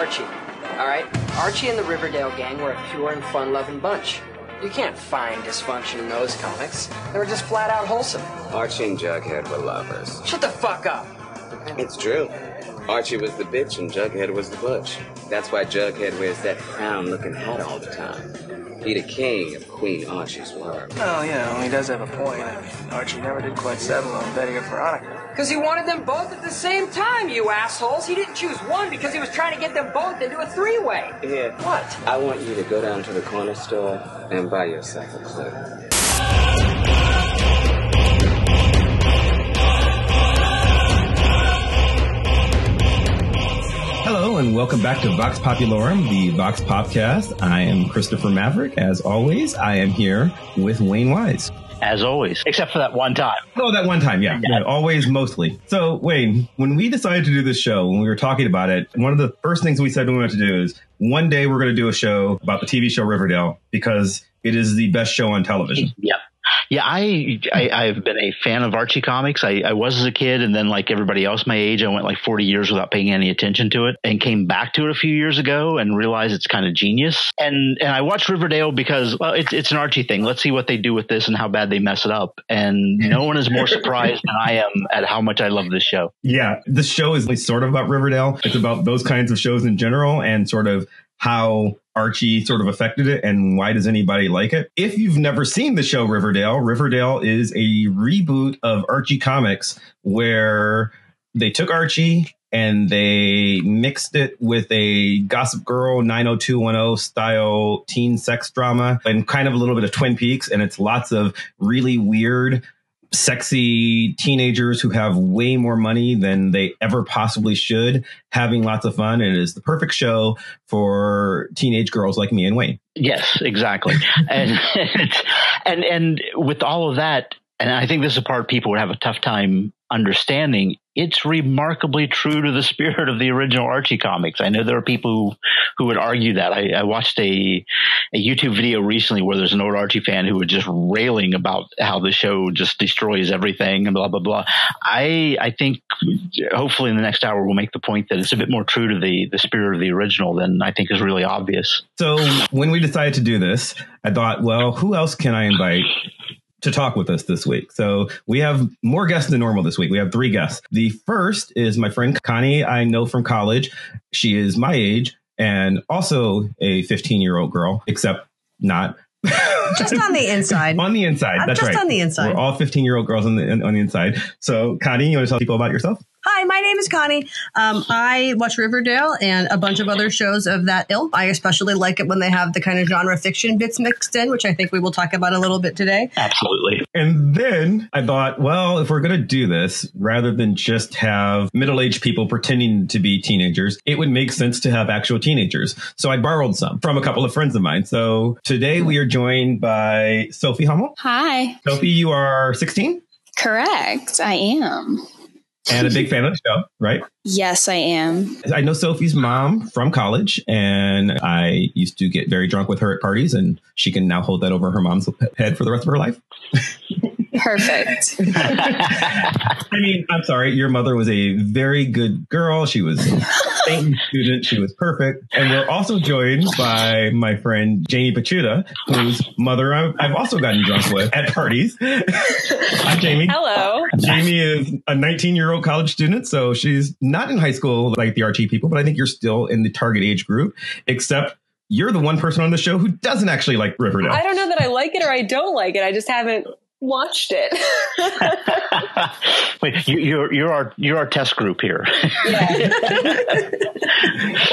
Archie. All right? Archie and the Riverdale gang were a pure and fun loving bunch. You can't find dysfunction in those comics. They were just flat out wholesome. Archie and Jughead were lovers. Shut the fuck up. It's true. Archie was the bitch and Jughead was the butch. That's why Jughead wears that crown looking hat all the time. He the king of Queen Archie's world. Well, you know, he does have a point. I mean, Archie never did quite settle on Betty or Veronica. Because he wanted them both at the same time, you assholes. He didn't choose one because he was trying to get them both into a three way. Here. What? I want you to go down to the corner store and buy yourself a clue. Hello and welcome back to Vox Populorum, the VoxPopcast. I am Christopher Maverick. As always, I am here with Wayne Wise. as always, except for that one time. Oh, that one time, yeah. yeah. Always, mostly. So, Wayne, when we decided to do this show, when we were talking about it, one of the first things we said we wanted to do is one day we're going to do a show about the TV show Riverdale because it is the best show on television. Yep. Yeah, I, I have been a fan of Archie comics. I, I was as a kid, and then like everybody else my age, I went like 40 years without paying any attention to it, and came back to it a few years ago and realized it's kind of genius. And and I watched Riverdale because well, it's it's an Archie thing. Let's see what they do with this and how bad they mess it up. And no one is more surprised than I am at how much I love this show. Yeah, this show is like sort of about Riverdale. It's about those kinds of shows in general, and sort of how Archie sort of affected it and why does anybody like it? If you've never seen the show Riverdale, Riverdale is a reboot of Archie comics where they took Archie and they mixed it with a Gossip Girl 90210 style teen sex drama and kind of a little bit of Twin Peaks. And it's lots of really weird sexy teenagers who have way more money than they ever possibly should, having lots of fun. And it is the perfect show for teenage girls like me and Wayne. Yes, exactly. and, and, and with all of that, and I think this is a part people would have a tough time understanding. It's remarkably true to the spirit of the original Archie comics. I know there are people who, who would argue that. I, I watched a, a YouTube video recently where there's an old Archie fan who was just railing about how the show just destroys everything and blah blah blah. I I think hopefully in the next hour we'll make the point that it's a bit more true to the the spirit of the original than I think is really obvious. So when we decided to do this, I thought, well, who else can I invite to talk with us this week. So we have more guests than normal this week. We have three guests. The first is my friend Connie. I know from college. She is my age and also a 15 year old girl, except not. just on the inside. on the inside. I'm That's just right. on the inside. We're all 15 year old girls on the on the inside. So Connie, you want to tell people about yourself? Hi, my name is Connie. Um, I watch Riverdale and a bunch of other shows of that ilk. I especially like it when they have the kind of genre fiction bits mixed in, which I think we will talk about a little bit today. Absolutely. And then I thought, well, if we're going to do this, rather than just have middle aged people pretending to be teenagers, it would make sense to have actual teenagers. So I borrowed some from a couple of friends of mine. So today we are joined by Sophie Hummel. Hi. Sophie, you are 16? Correct. I am. And a big fan of the show, right? Yes, I am. I know Sophie's mom from college, and I used to get very drunk with her at parties, and she can now hold that over her mom's head for the rest of her life. Perfect. I mean, I'm sorry, your mother was a very good girl. She was a saintly student. She was perfect. And we're also joined by my friend Jamie Pachuta, whose mother I've, I've also gotten drunk with at parties. Hi, Jamie. Hello. Jamie is a 19 year old college student, so she's not in high school like the Archie people, but I think you're still in the target age group, except you're the one person on the show who doesn't actually like Riverdale. I don't know that I like it or I don't like it. I just haven't watched it. Wait, you, you're you're our you're our test group here. well,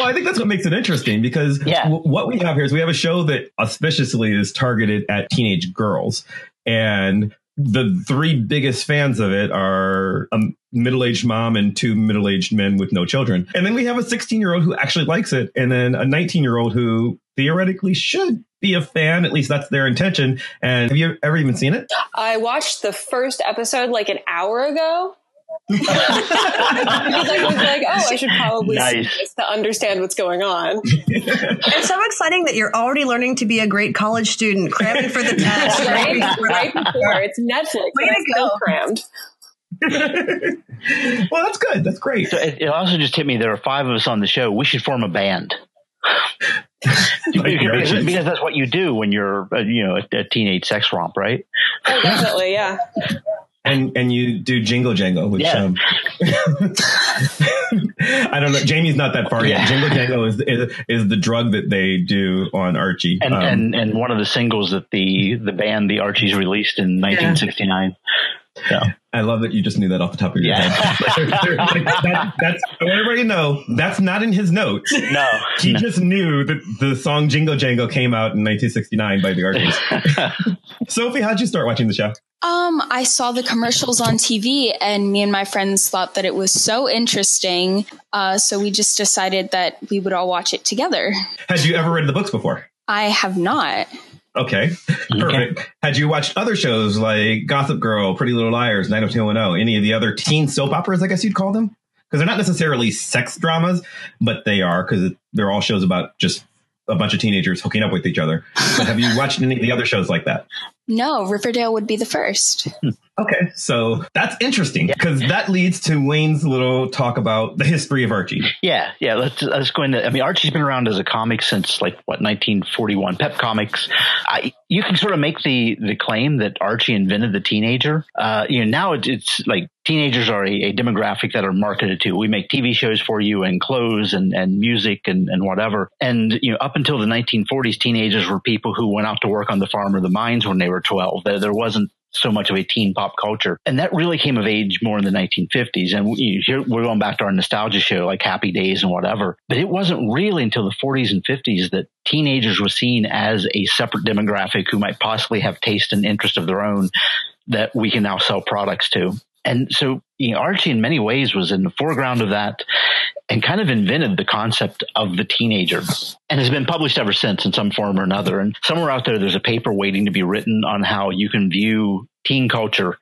I think that's what makes it interesting because Yeah. w- what we have here is we have a show that auspiciously is targeted at teenage girls, and the three biggest fans of it are a middle-aged mom and two middle-aged men with no children, and then we have a 16-year-old who actually likes it, and then a 19-year-old who theoretically should be a fan. At least that's their intention. And have you ever even seen it? I watched the first episode like an hour ago. because I was like, oh, I should probably see Nice. this to understand what's going on. It's so exciting that you're already learning to be a great college student, cramming for the test. right? right before. It's Netflix. Way to and I'm go. crammed. well, that's good. That's great. So it, it also just hit me there are five of us on the show. We should form a band. Because, because that's what you do when you're, uh, you know, a, a teenage sex romp, right? Oh, definitely, yeah. and and you do jingle jangle, which Yeah. um, I don't know. Jamie's not that far Yeah. yet. Jingle jangle is, is is the drug that they do on Archie. And Um, and and one of the singles that the the band the Archies released in 1969. So I love that you just knew that off the top of your Yeah. head. Like, that, that's I want everybody to know that's not in his notes. no, He just knew that the song Jingle Jangle came out in 1969 by the Archies. Sophie, how'd you start watching the show? Um, I saw the commercials on TV, and me and my friends thought that it was so interesting. Uh, so we just decided that we would all watch it together. Had you ever read the books before? I have not. Okay, perfect. Had you watched other shows like Gossip Girl, Pretty Little Liars, 90210, any of the other teen soap operas, I guess you'd call them? Because they're not necessarily sex dramas, but they are because they're all shows about just a bunch of teenagers hooking up with each other. But have you watched any of the other shows like that? No, Riverdale would be the first. Okay, so that's interesting because that leads to Wayne's little talk about the history of Archie. Yeah, yeah. Let's let's go into. I mean, Archie's been around as a comic since like what 1941. Pep Comics. I, you can sort of make the the claim that Archie invented the teenager. Uh, you know, now it, it's like teenagers are a, a demographic that are marketed to. We make TV shows for you and clothes and and music and and whatever. And you know, up until the 1940s, teenagers were people who went out to work on the farm or the mines when they were 12. There, wasn't so much of a teen pop culture. And that really came of age more in the 1950s. And we're going back to our nostalgia show, like Happy Days and whatever. But it wasn't really until the 40s and 50s that teenagers were seen as a separate demographic who might possibly have taste and interest of their own that we can now sell products to. And so, you know, Archie in many ways was in the foreground of that and kind of invented the concept of the teenager and has been published ever since in some form or another. And somewhere out there, there's a paper waiting to be written on how you can view teen culture,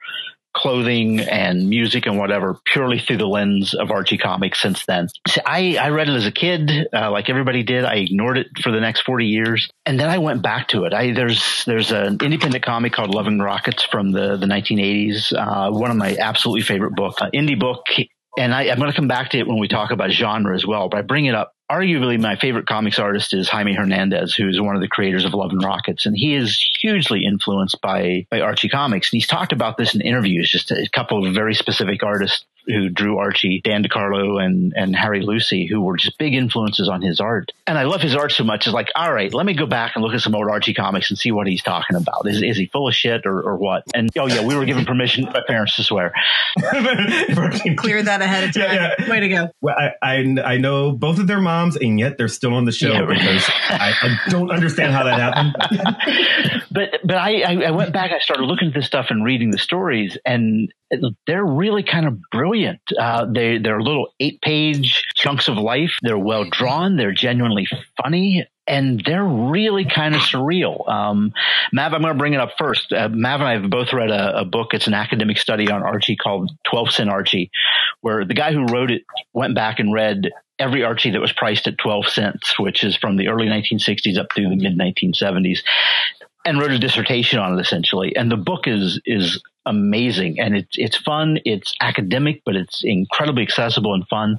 clothing and music and whatever purely through the lens of Archie comics since then. So I, I read it as a kid, uh, like everybody did. I ignored it for the next 40 years. And then I went back to it. I, there's, there's an independent comic called Love and Rockets from the, the 1980s. Uh, one of my absolutely favorite books, uh, indie book. And I, I'm going to come back to it when we talk about genre as well, but I bring it up arguably my favorite comics artist is Jaime Hernandez, who's one of the creators of Love and Rockets, and he is hugely influenced by by Archie comics. And he's talked about this in interviews. Just a couple of very specific artists who drew Archie, Dan DeCarlo and and Harry Lucey, who were just big influences on his art. And I love his art so much. It's like, all right, let me go back and look at some old Archie comics and see what he's talking about. Is is he full of shit or, or what? And oh yeah, we were given permission by parents to swear. Clear that ahead of time. Yeah, Way to go. Well, I, I I know both of their moms, and yet they're still on the show Yeah, right. because I, I don't understand how that happened. but but I, I I went back. I started looking at this stuff and reading the stories, and they're really kind of brilliant. Uh, they they're little eight page chunks of life. They're well drawn. They're genuinely funny. And they're really kind of surreal. Um, Mav, I'm going to bring it up first. Uh, Mav and I have both read a, a book. It's an academic study on Archie called 12 Cent Archie, where the guy who wrote it went back and read every Archie that was priced at 12 cents, which is from the early 1960s up through the mid 1970s and wrote a dissertation on it essentially. And the book is is amazing and it's it's fun, it's academic, but it's incredibly accessible and fun.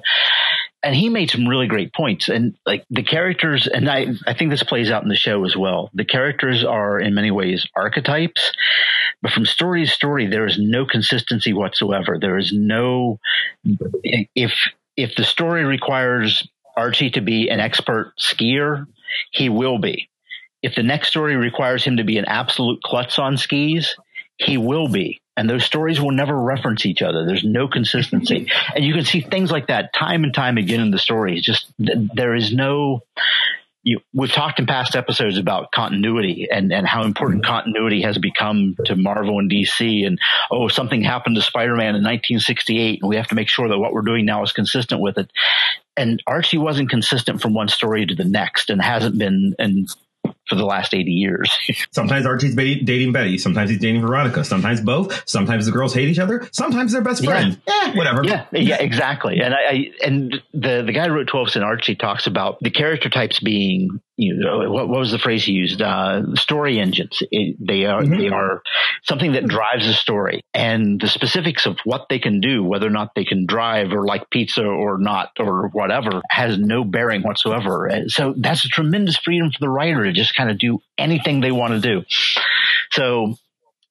And he made some really great points. And like the characters, and I, I think this plays out in the show as well. The characters are in many ways archetypes, but from story to story, there is no consistency whatsoever. There is no, if, if the story requires Archie to be an expert skier, he will be. If the next story requires him to be an absolute klutz on skis, he will be. And those stories will never reference each other. There's no consistency. and you can see things like that time and time again in the stories. Just there is no, you, we've talked in past episodes about continuity and, and how important continuity has become to Marvel and DC. And oh, something happened to Spider-Man in 1968, and we have to make sure that what we're doing now is consistent with it. And Archie wasn't consistent from one story to the next, and hasn't been and for the last 80 years. Sometimes Archie's ba- dating Betty. Sometimes he's dating Veronica. Sometimes both. Sometimes the girls hate each other. Sometimes they're best friends. Eh, yeah, whatever. Yeah, yeah, exactly. And I, I and the the guy who wrote Twelve Cent Archie talks about the character types being you know, what, what was the phrase he used? Uh, story engines. It, they are mm-hmm. they are something that drives a story, and the specifics of what they can do, whether or not they can drive or like pizza or not or whatever, has no bearing whatsoever. And so that's a tremendous freedom for the writer to just kind of do anything they want to do. So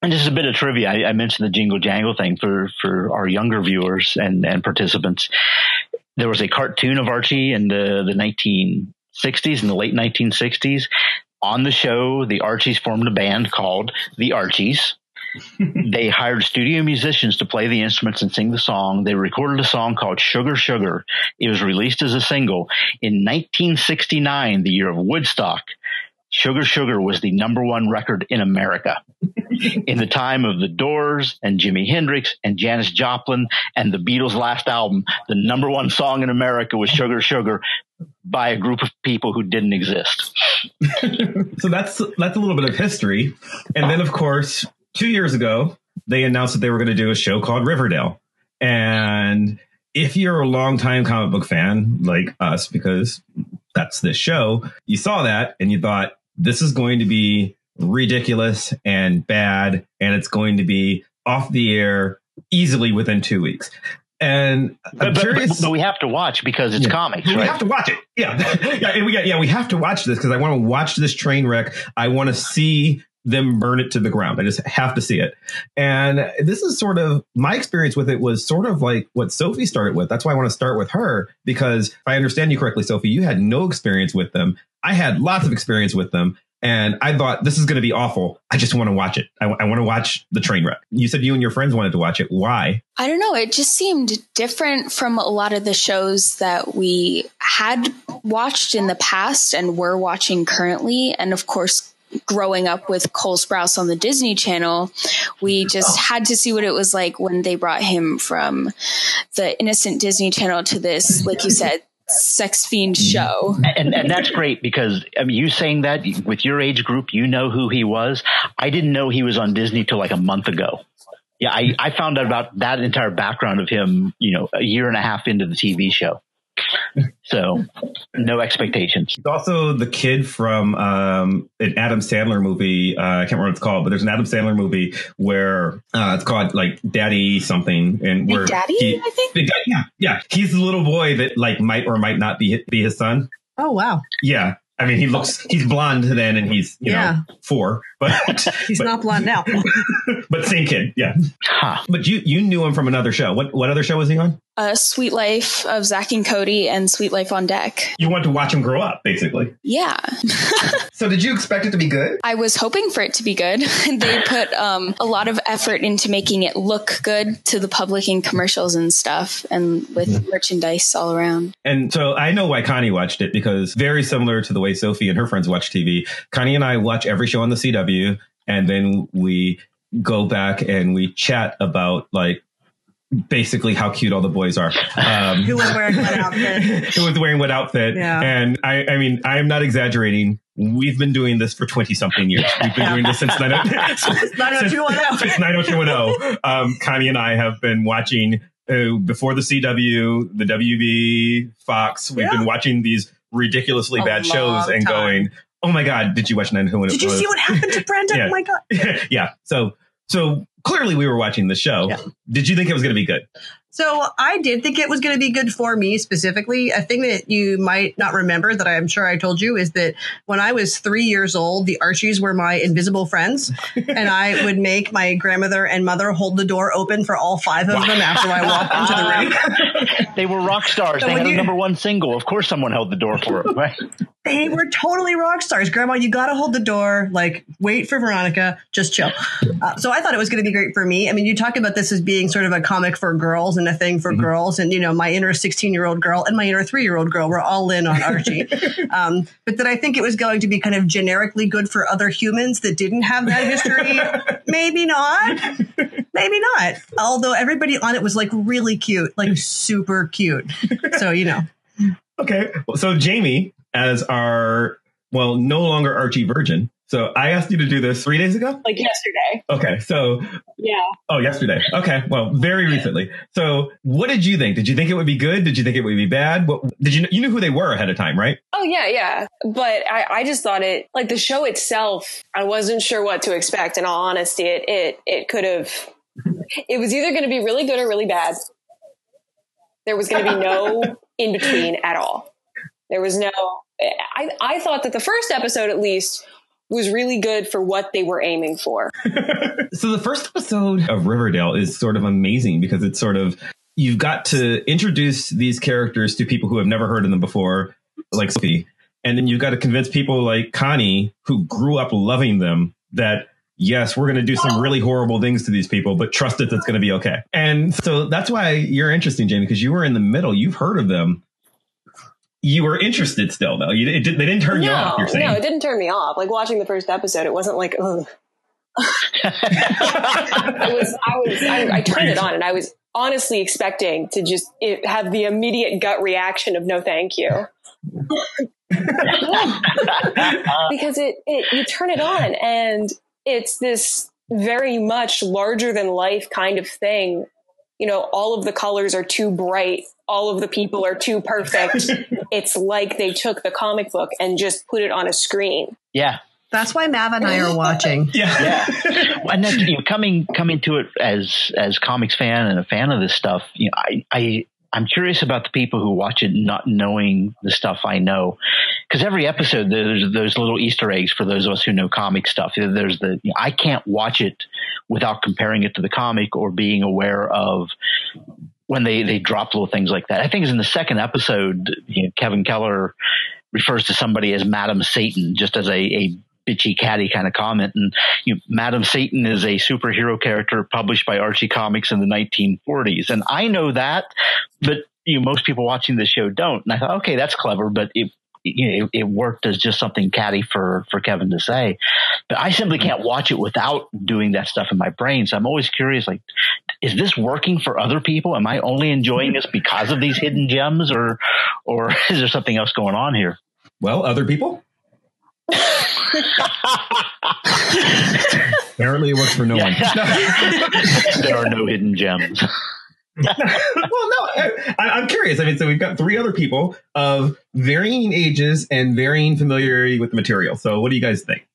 and just a bit of trivia. I, I, mentioned the jingle jangle thing for, for our younger viewers and, and participants. There was a cartoon of Archie in the, the 1960s, in the late 1960s. On the show, the Archies formed a band called the Archies. they hired studio musicians to play the instruments and sing the song. They recorded a song called Sugar Sugar. It was released as a single in 1969, the year of Woodstock. Sugar Sugar was the number one record in America. in the time of the Doors and Jimi Hendrix and Janis Joplin and the Beatles' last album, the number one song in America was Sugar Sugar by a group of people who didn't exist. so that's that's a little bit of history. And then of course, 2 years ago, they announced that they were going to do a show called Riverdale. And if you're a longtime comic book fan like us, because that's this show, you saw that and you thought, this is going to be ridiculous and bad, and it's going to be off the air easily within two weeks. And but, but, but, we have to watch because it's yeah. comics. Right? We have to watch it. Yeah, yeah, we got, yeah, we have to watch this because I want to watch this train wreck. I want to see them burn it to the ground. I just have to see it. And this is sort of my experience with it was sort of like what Sophie started with. That's why I want to start with her because if I understand you correctly, Sophie, you had no experience with them. I had lots of experience with them. And I thought this is going to be awful. I just want to watch it. I, I want to watch the train wreck. You said you and your friends wanted to watch it. Why? I don't know. It just seemed different from a lot of the shows that we had watched in the past and were watching currently. And of course, growing up with Cole Sprouse on the Disney Channel, we just oh. had to see what it was like when they brought him from the innocent Disney Channel to this, like you said, sex fiend show. And, and that's great because I mean, you saying that with your age group, you know who he was. I didn't know he was on Disney till like a month ago. Yeah, I, I found out about that entire background of him, you know, a year and a half into the TV show. So no expectations. He's also the kid from um, an Adam Sandler movie. Uh, I can't remember what it's called, but there's an Adam Sandler movie where uh, it's called like Daddy something, and Big where Daddy, he, I think. Big, yeah, yeah, he's the little boy that like might or might not be be his son. Oh wow. Yeah, I mean, he looks, he's blonde then and he's, you yeah. know, four, but he's but, not blonde now. but same kid. Yeah. Huh. But you, you knew him from another show. What, what other show was he on? Uh, Suite Life of Zack and Cody and Suite Life on Deck. You want to watch him grow up, basically. Yeah. so did you expect it to be good? I was hoping for it to be good. they put um, a lot of effort into making it look good to the public in commercials and stuff and with mm-hmm. merchandise all around. And so I know why Connie watched it because very similar to the way Sophie and her friends watch TV, Connie and I watch every show on the CW and then we go back and we chat about like basically how cute all the boys are. Um, who was wearing what outfit? who was wearing what outfit? Yeah. And I, I mean, I am not exaggerating. We've been doing this for 20 something years. We've been doing this since 90210. since 90210. Um, Connie and I have been watching uh, before the CW, the WB, Fox. We've yeah. been watching these ridiculously A bad shows and time. going, oh my God, did you watch 90210? Did you see what happened to Brenda? yeah. Oh my God. yeah. So, so clearly we were watching the show. Yeah. Did you think it was going to be good? So I did think it was going to be good for me specifically. A thing that you might not remember that I'm sure I told you is that when I was three years old, the Archies were my invisible friends, and I would make my grandmother and mother hold the door open for all five of them after I walked into the room. they were rock stars. So they had you, a number one single. Of course, someone held the door for them. Right? They were totally rock stars. Grandma, you got to hold the door. Like, wait for Veronica. Just chill. Uh, so I thought it was going to be great for me. I mean, you talk about this as being sort of a comic for girls and a thing for mm-hmm. girls. And, you know, my inner 16 year old girl and my inner three year old girl were all in on Archie. um, but that I think it was going to be kind of generically good for other humans that didn't have that history. Maybe not. Maybe not. Although everybody on it was like really cute, like super cute. So, you know. Okay. So Jamie, as our, well, no longer Archie Virgin, So I asked you to do this three days ago. Like yesterday. Okay, so Yeah. oh, yesterday. Okay, well, very recently. So, what did you think? Did you think it would be good? Did you think it would be bad? What did you you knew who they were ahead of time, right? Oh yeah, yeah. But I, I just thought it like the show itself. I wasn't sure what to expect. In all honesty, it it it could have. It was either going to be really good or really bad. There was going to be no in between at all. There was no. I I thought that the first episode at least was really good for what they were aiming for. So the first episode of Riverdale is sort of amazing because it's sort of you've got to introduce these characters to people who have never heard of them before, like Sophie, and then you've got to convince people like Connie who grew up loving them that yes, we're going to do some oh. really horrible things to these people, but trust it, that's going to be okay. And so that's why you're interesting, Jamie, because you were in the middle. You've heard of them. You were interested still, though. You, it did, they didn't turn you off. You're saying no, it didn't turn me off. Like watching the first episode, it wasn't like, ugh. I was, I was, I, I turned it on, and I was honestly expecting to just it, have the immediate gut reaction of no, thank you, because it, it, you turn it on, and it's this very much larger than life kind of thing. You know, all of the colors are too bright. All of the people are too perfect. it's like they took the comic book and just put it on a screen. Yeah. That's why Mav and I are watching. yeah. yeah. and that's, you know, coming coming to it as as comics fan and a fan of this stuff, you know, I, I I'm curious about the people who watch it not knowing the stuff I know, because every episode there's those little Easter eggs for those of us who know comic stuff. There's the you know, I can't watch it without comparing it to the comic or being aware of when they they drop little things like that. I think it's in the second episode, you know, Kevin Keller refers to somebody as Madam Satan, just as a, a bitchy catty kind of comment. And you know, Madam Satan is a superhero character published by Archie Comics in the 1940s. And I know that, but you know, most people watching this show don't. And I thought, okay, that's clever, but it, you know, it, it worked as just something catty for, for Kevin to say. But I simply can't watch it without doing that stuff in my brain. So I'm always curious, like, is this working for other people? Am I only enjoying this because of these hidden gems or, or is there something else going on here? Well, other people? Apparently, it works for no one. there are no hidden gems. well, no, I, I'm curious. I mean, so we've got three other people of varying ages and varying familiarity with the material. So, what do you guys think?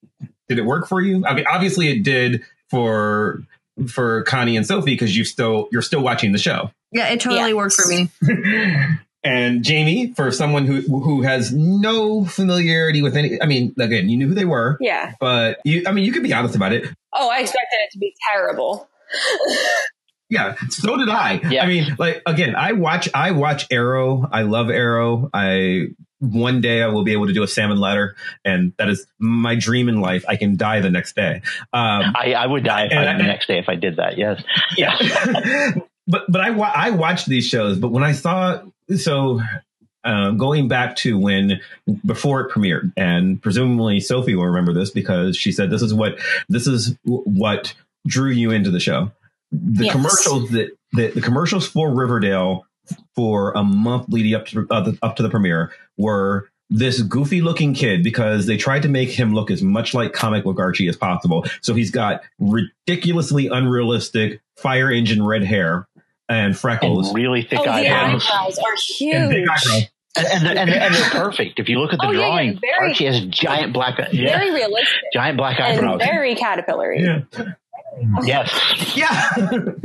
Did it work for you? I mean, obviously, it did for for Connie and Sophie because you still you're still watching the show. Yeah, it totally Yeah. worked for me. And Jamie, for someone who who has no familiarity with any, I mean, again, you knew who they were, Yeah. but you, I mean, you could be honest about it. Oh, I expected it to be terrible. Yeah, so did I. Yeah. I mean, like again, I watch I watch Arrow. I love Arrow. I one day I will be able to do a salmon ladder, and that is my dream in life. I can die the next day. Um, I, I would die I, the next day if I did that. Yes. yeah, but but I wa- I watched these shows, but when I saw so. Um, going back to when before it premiered, and presumably Sophie will remember this because she said this is what this is w- what drew you into the show. The Yes. commercials that the, the commercials for Riverdale for a month leading up to uh, the, up to the premiere were this goofy looking kid because they tried to make him look as much like comic book Archie as possible. So he's got ridiculously unrealistic fire engine red hair and freckles. And really thick oh, the eyebrows. eyebrows are and big huge. eyebrows. And, and, they're, and, they're, and they're perfect. If you look at the Oh, yeah, yeah, drawing, very- Archie has giant black, yeah, Very realistic giant black and eyebrows. very caterpillar Yeah. Yes. Yeah.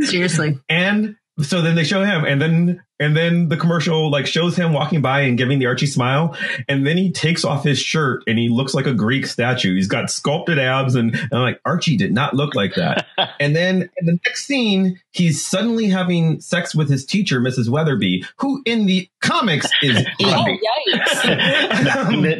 Seriously. and so then they show him and then and then the commercial like shows him walking by and giving the Archie smile and then he takes off his shirt and he looks like a Greek statue. He's got sculpted abs and, and I'm like Archie did not look like that. and then in the next scene he's suddenly having sex with his teacher Mrs. Weatherby who in the comics is 80. Oh, yikes. Um, Mi-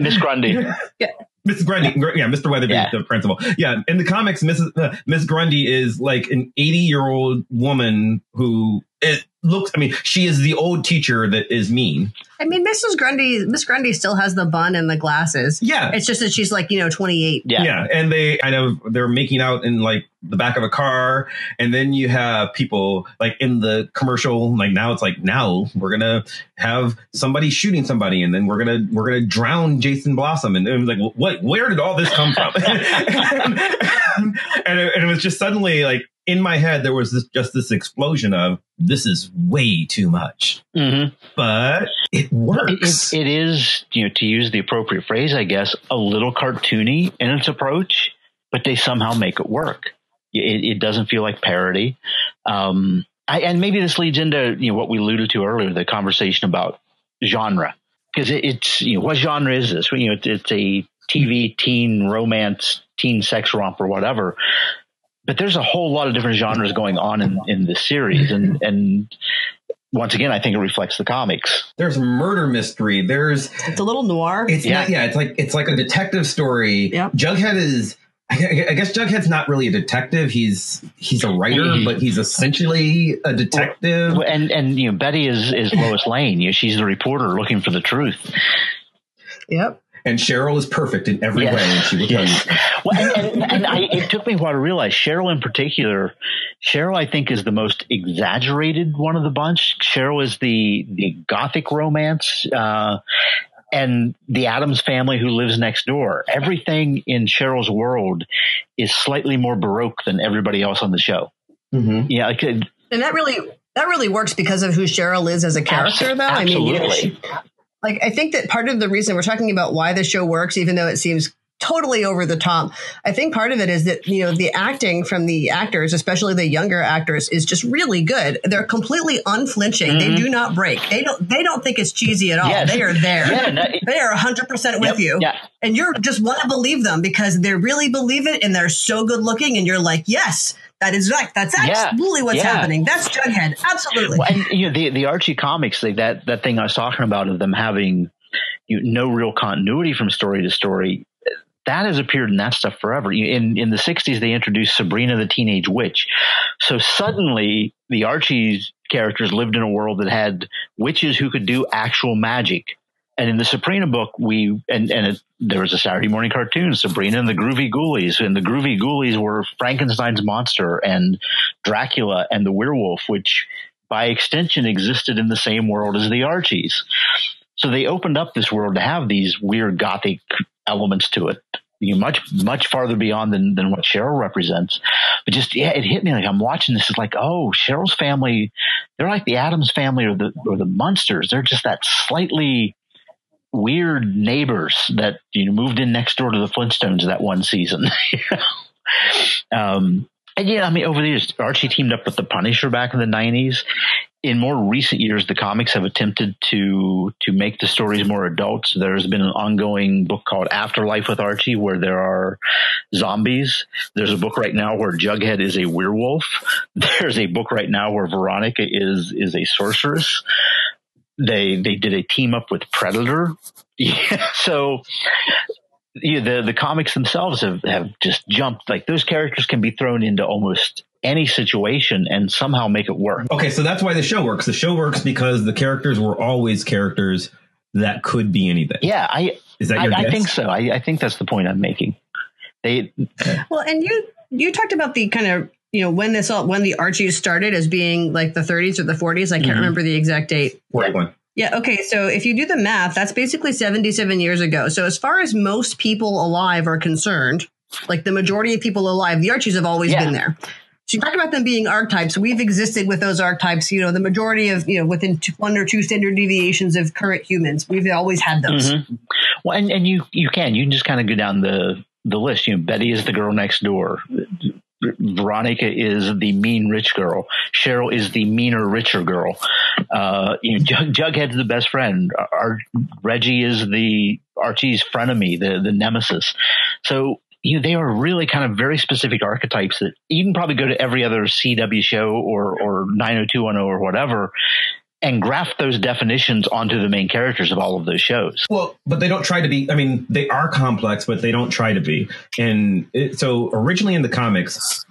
Miss Grundy. Mrs. Grundy, yeah, Mr. Weatherby, Yeah. the principal. Yeah, in the comics, Mrs. Uh, Miss Grundy is like an 80 year old woman who is looks. I mean, she is the old teacher that is mean. I mean, Mrs. Grundy, Miss Grundy still has the bun and the glasses. Yeah. It's just that she's like, you know, 28. Yeah. Yeah, and they kind of they're making out in like the back of a car, and then you have people like in the commercial. Like now, it's like now we're gonna have somebody shooting somebody, and then we're gonna we're gonna drown Jason Blossom, and it was like, what? Where did all this come from? and, it, and it was just suddenly like in my head there was this just this explosion of this is way too much, Mhm. but it It, works. it, it is, you know, to use the appropriate phrase, I guess, a little cartoony in its approach, but they somehow make it work. It, it doesn't feel like parody. Um, I, and maybe this leads into you know what we alluded to earlier, the conversation about genre, because it, it's you know what genre is this? You know, it's, it's a TV teen romance, teen sex romp, or whatever. But there's a whole lot of different genres going on in, in this series, and and once again, I think it reflects the comics. There's murder mystery. There's It's a little noir. It's Yeah. not, yeah, it's like it's like a detective story. Yep. Jughead is. I I guess Jughead's not really a detective. He's he's a writer, but he's essentially a detective. And and you know Betty is is Lois Lane. You know, she's the reporter looking for the truth. yep. And Cheryl is perfect in every Yes. way, and she will tell you. Well, and, and, and I, it took me a while to realize Cheryl in particular. Cheryl, I think, is the most exaggerated one of the bunch. Cheryl is the the gothic romance, uh, and the Addams family who lives next door. Everything in Cheryl's world is slightly more baroque than everybody else on the show. Mhm. Yeah, like, And that really that really works because of who Cheryl is as a character, though. I mean, you know, absolutely. Like I think that part of the reason we're talking about why the show works, even though it seems totally over the top, I think part of it is that you know the acting from the actors, especially the younger actors, is just really good. They're completely unflinching. They mm-hmm. do not break. They don't. They don't think it's cheesy at all. Yes. They are there. Yeah, no, they are hundred percent with Yep, you. yeah. and you're just want to believe them because they really believe it and they're so good looking, and you're like, yes. That is right. That's Yeah. absolutely what's Yeah. happening. That's Jughead. Absolutely. Well, and you know the the Archie comics, like that that thing I was talking about of them having you know, no real continuity from story to story. That has appeared in that stuff forever. In in the '60s, they introduced Sabrina the Teenage Witch. So suddenly, the Archie's characters lived in a world that had witches who could do actual magic. And in the Sabrina book, we and and it, there was a Saturday morning cartoon, Sabrina and the Groovie Goolies, and the Groovie Goolies were Frankenstein's monster and Dracula and the werewolf, which by extension existed in the same world as the Archies. So they opened up this world to have these weird gothic elements to it. You much much farther beyond than than what Cheryl represents. But just yeah, it hit me like I'm watching this. It's like, oh, Cheryl's family, they're like the Addams family or the or the Munsters. They're just that slightly weird neighbors that you know moved in next door to the Flintstones that one season. um, and yeah, I mean, over the years, Archie teamed up with the Punisher back in the '90s. In more recent years, the comics have attempted to to make the stories more adult. So there's been an ongoing book called Afterlife with Archie, where there are zombies. There's a book right now where Jughead is a werewolf. There's a book right now where Veronica is is a sorceress. They they did a team up with Predator. Yeah, so yeah, the the comics themselves have have just jumped. Like those characters can be thrown into almost any situation and somehow make it work. Okay, so that's why the show works. The show works because the characters were always characters that could be anything. Yeah, I Is that I, your I guess? think so. I, I think that's the point I'm making. They Well, and you you talked about the kind of you know when this all when the Archies started as being like the 30s or the 40s. I can't Mhm. remember the exact date. Yeah. Okay. So if you do the math, that's basically 77 years ago. So as far as most people alive are concerned, like the majority of people alive, the Archies have always Yeah. been there. So you talk about them being archetypes. We've existed with those archetypes. You know, the majority of you know within two, one or two standard deviations of current humans, we've always had those. Mhm. Well, and, and you you can you can just kind of go down the the list. You know, Betty is the girl next door. Veronica is the mean rich girl. Cheryl is the meaner richer girl. Uh, you know, Jug, Jughead's the best friend. Our, Reggie is the Archie's frenemy, the the nemesis. So you know, they are really kind of very specific archetypes that you can probably go to every other CW show or or 90210 or whatever and graft those definitions onto the main characters of all of those shows. Well, but they don't try to be. I mean, they are complex, but they don't try to be. And it, so, originally in the comics,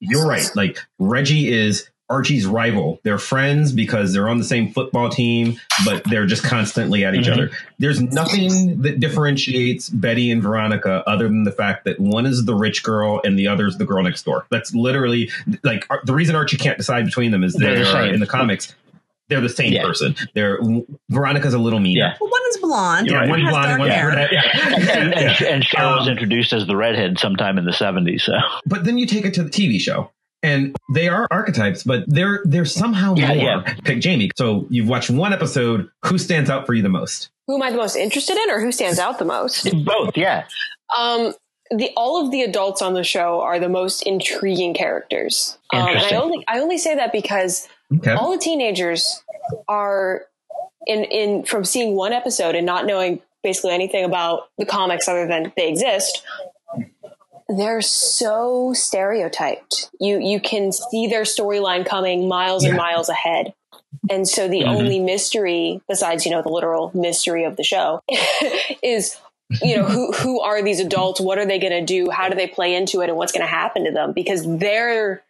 you're right. Like Reggie is Archie's rival. They're friends because they're on the same football team, but they're just constantly at each Mhm. other. There's nothing that differentiates Betty and Veronica other than the fact that one is the rich girl and the other is the girl next door. That's literally like the reason Archie can't decide between them is They're they're in the comics. They're the same Yeah. person. They're Veronica's a little meaner. Yeah. Well, one is blonde. Yeah, one one's blonde and dark one's hair. brunette. Yeah. and, and, and Cheryl was Um, introduced as the redhead sometime in the 70s. So but then you take it to the TV show. And they are archetypes, but they're they're somehow Yeah, more. yeah. Pick Jamie. So you've watched one episode. Who stands out for you the most? Who am I the most interested in, or who stands out the most? both, yeah. Um, the all of the adults on the show are the most intriguing characters. Um, and I Interesting. only I only say that because Okay. all the teenagers are in in from seeing one episode and not knowing basically anything about the comics other than they exist they're so stereotyped. You you can see their storyline coming miles and miles ahead. And so the Mhm. only mystery besides you know the literal mystery of the show is you know who who are these adults? What are they going to do? How do they play into it? And what's going to happen to them? Because they're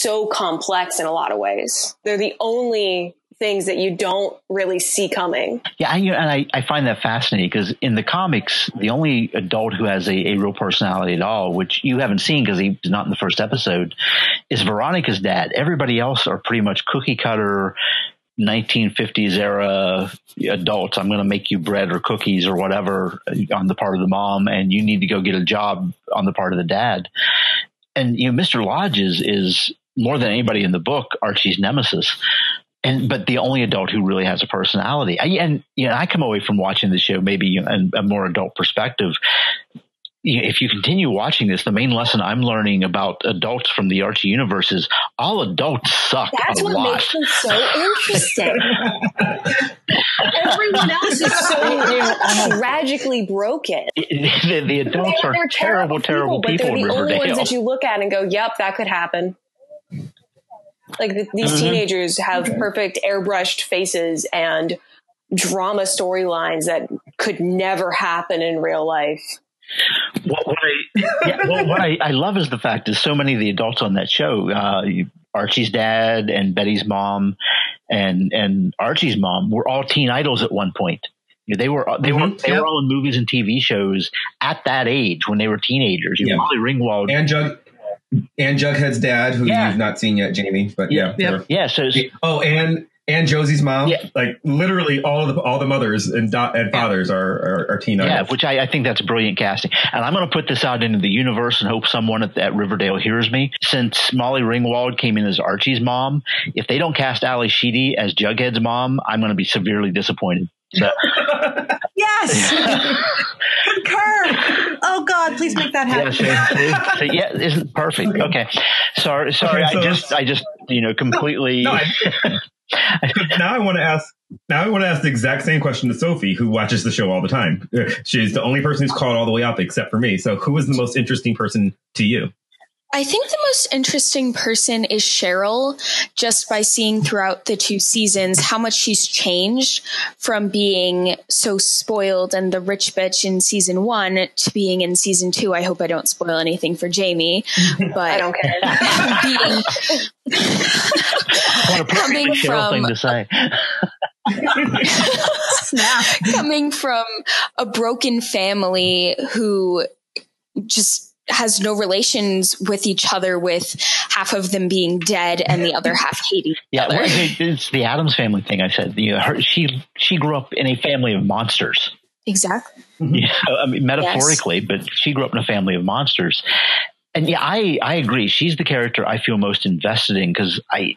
so complex in a lot of ways. They're the only things that you don't really see coming. Yeah, and I, I find that fascinating because in the comics, the only adult who has a, a real personality at all, which you haven't seen because he's not in the first episode, is Veronica's dad. Everybody else are pretty much cookie cutter 1950s era adults. I'm going to make you bread or cookies or whatever on the part of the mom, and you need to go get a job on the part of the dad. And you know, Mr. Lodge is is more than anybody in the book Archie's nemesis and but the only adult who really has a personality. I, and you know, I come away from watching the show maybe in a more adult perspective. You know, If you continue watching this, the main lesson I'm learning about adults from the Archie universe is all adults suck That's what lot. makes them so interesting. Everyone else is so tragically broken. the, the adults They're- are they're terrible, terrible but people they're in the only ones that you look at and go, "Yep, that could happen." Like th- these Mhm. teenagers have perfect airbrushed faces and drama storylines that could never happen in real life. what, what I, yeah, well, what I, I love is the fact is so many of the adults on that show, uh, Archie's dad and Betty's mom, and and Archie's mom were all teen idols at one point. They were they were Mhm, they yep. were all in movies and TV shows at that age when they were teenagers. You Yeah. Molly Ringwald, and Jug and Jughead's dad, who Yeah. you've not seen yet, Jamie. But yeah, Yeah. yeah. So Oh, and and Josie's mom. Yeah. Like literally all the all the mothers and do- and fathers are are, are teen Yeah, which I, I think that's brilliant casting. And I'm going to put this out into the universe and hope someone at, at Riverdale hears me. Since Molly Ringwald came in as Archie's mom, if they don't cast Ally Sheedy as Jughead's mom, I'm going to be severely disappointed. So, Yes. Concur. Oh God, please make that yeah, happen. so, so, yeah, isn't perfect. Okay, sorry, sorry. Okay, so- I just, I just, you know, completely. No, I- now I want to ask. Now I want to ask the exact same question to Sophie, who watches the show all the time. She's the only person who's caught all the way up, except for me. So, who is the most interesting person to you? I think the most interesting person is Cheryl, just by seeing throughout the two seasons how much she's changed from being so spoiled and the rich bitch in season one to being in season two. I hope I don't spoil anything for Jamie, but I don't care. being what a coming Cheryl thing from- to say. Coming from a broken family who just has no relations with each other with half of them being dead and the other half hating Yeah, other. it's the Addams family thing. I said, you know, her, she she grew up in a family of monsters. Exactly. Know, I mean, metaphorically, but she grew up in a family of monsters. And yeah, I I agree. She's the character I feel most invested in because I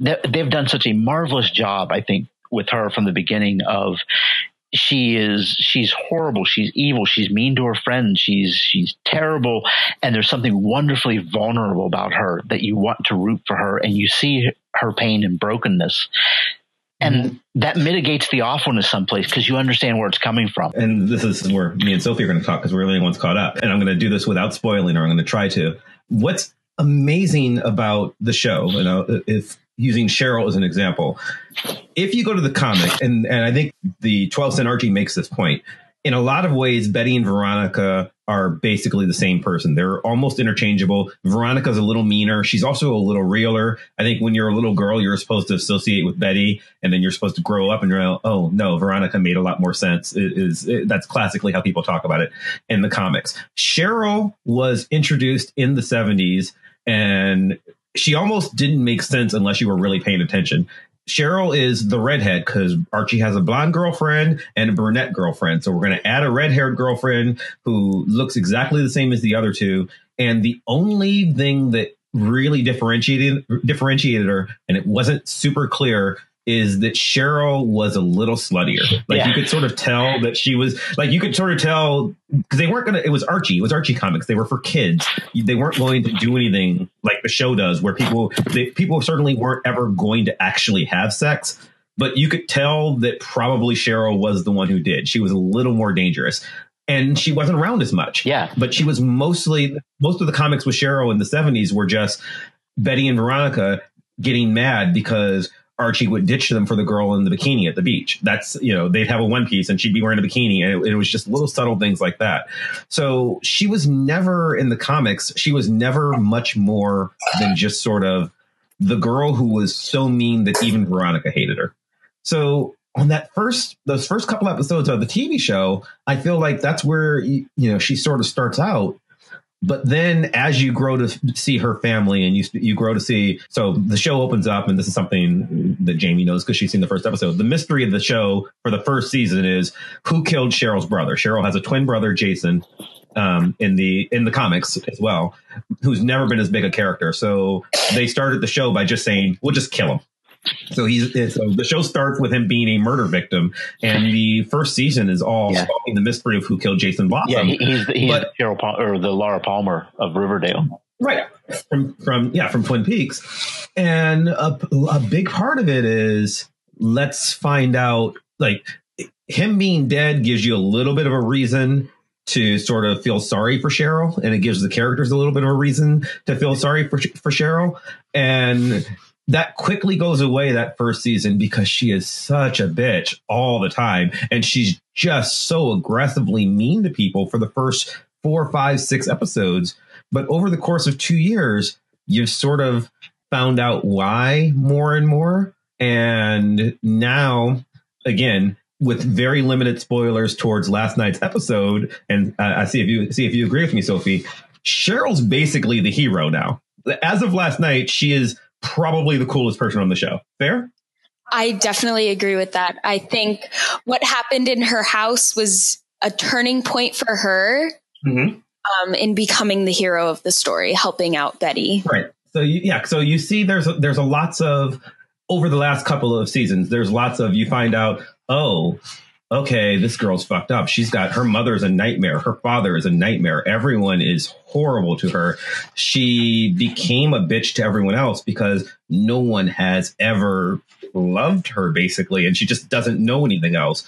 they've done such a marvelous job. I think with her from the beginning of she is she's horrible. She's evil. She's mean to her friends. She's she's terrible. And there's something wonderfully vulnerable about her that you want to root for her. And you see her pain and brokenness. And mm-hmm. that mitigates the awfulness someplace because you understand where it's coming from. And this is where me and Sophie are going to talk because we're the only ones caught up. And I'm going to do this without spoiling, or I'm going to try to. What's amazing about the show, you know, if using Cheryl as an example, if you go to the comic, and and I think the 12 cent Archie makes this point, in a lot of ways, Betty and Veronica are basically the same person. They're almost interchangeable. Veronica's a little meaner. She's also a little realer. I think when you're a little girl, you're supposed to associate with Betty, and then you're supposed to grow up and you're like, oh no, Veronica made a lot more sense. It is it, that's classically how people talk about it in the comics. Cheryl was introduced in the 70s, and she almost didn't make sense unless you were really paying attention. Cheryl is the redhead because Archie has a blonde girlfriend and a brunette girlfriend. So we're going to add a red haired girlfriend who looks exactly the same as the other two. And the only thing that really differentiated differentiated her, and it wasn't super clear, is that Cheryl was a little sluttier. Like Yeah. you could sort of tell that she was like you could sort of tell because they weren't gonna. It was Archie. It was Archie comics. They were for kids. They weren't going to do anything like the show does, where people they, people certainly weren't ever going to actually have sex. But you could tell that probably Cheryl was the one who did. She was a little more dangerous. And she wasn't around as much. Yeah. But she was mostly most of the comics with Cheryl in the 70s were just Betty and Veronica getting mad because Archie would ditch them for the girl in the bikini at the beach. That's, you know, they'd have a one piece and she'd be wearing a bikini. And it, it was just little subtle things like that. So she was never in the comics, she was never much more than just sort of the girl who was so mean that even Veronica hated her. So on that first, those first couple episodes of the TV show, I feel like that's where, you you know, she sort of starts out. But then as you grow to see her family and you, you grow to see, so the show opens up and this is something that Jamie knows because she's seen the first episode. The mystery of the show for the first season is who killed Cheryl's brother. Cheryl has a twin brother, Jason, um, in the, in the comics as well, who's never been as big a character. So they started the show by just saying, we'll just kill him. So he's uh, so the show starts with him being a murder victim, and the first season is all Yeah. solving the mystery of who killed Jason Blossom. Yeah, he, he's the, he's But- Cheryl Pal- or the Laura Palmer of Riverdale. right from from yeah from Twin Peaks, and a, a big part of it is let's find out like him being dead gives you a little bit of a reason to sort of feel sorry for Cheryl, and it gives the characters a little bit of a reason to feel sorry for for Cheryl, and that quickly goes away that first season because she is such a bitch all the time, and she's just so aggressively mean to people for the first four, five, six episodes. But over the course of two years, you've sort of found out why more and more. And now, again, with very limited spoilers towards last night's episode, and uh, I see if you see if you agree with me, Sophie. Cheryl's basically the hero now. As of last night, she is probably the coolest person on the show. Fair? I definitely agree with that. I think what happened in her house was a turning point for her Mm-hmm. um, in becoming the hero of the story, helping out Betty. Right. So you, yeah, so you see, there's a, there's a lots of over the last couple of seasons. There's lots of you find out. Oh, okay, this girl's fucked up. She's got her mother's a nightmare. Her father is a nightmare. Everyone is horrible to her. She became a bitch to everyone else because no one has ever loved her, basically, and she just doesn't know anything else.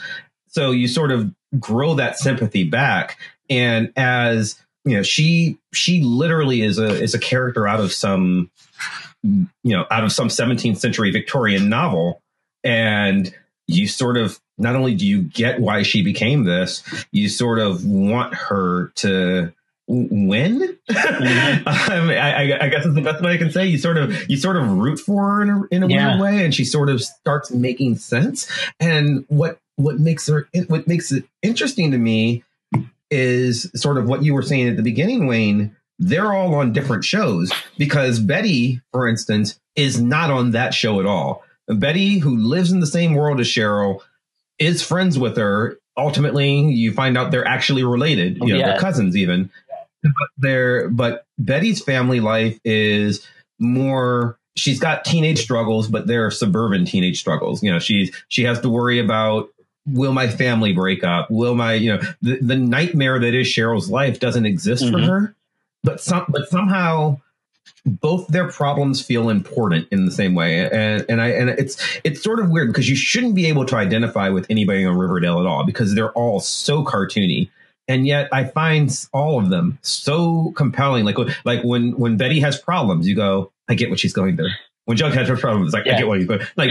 So you sort of grow that sympathy back, and as you know, she she literally is a is a character out of some you know out of some 17th century Victorian novel, and you sort of not only do you get why she became this, you sort of want her to win. I, mean, I, I guess that's the best way I can say. You sort of you sort of root for her in a, in a Yeah. weird way, and she sort of starts making sense. And what what makes her what makes it interesting to me is sort of what you were saying at the beginning, Wayne. They're all on different shows because Betty, for instance, is not on that show at all. Betty, who lives in the same world as Cheryl, is friends with her. Ultimately, you find out they're actually related. You know, Yeah. they're cousins even. But they're but Betty's family life is more she's got teenage struggles, but they're suburban teenage struggles. You know, she's she has to worry about will my family break up? Will my, you know, the, the nightmare that is Cheryl's life doesn't exist for Mhm. her. But some but somehow both their problems feel important in the same way. And and i and it's it's sort of weird because you shouldn't be able to identify with anybody on riverdale at all because they're all so cartoony. And yet i find all of them so compelling. Like like when when betty has problems you go i get what she's going through when Jughead first started, it was like, I get what he's going. Like,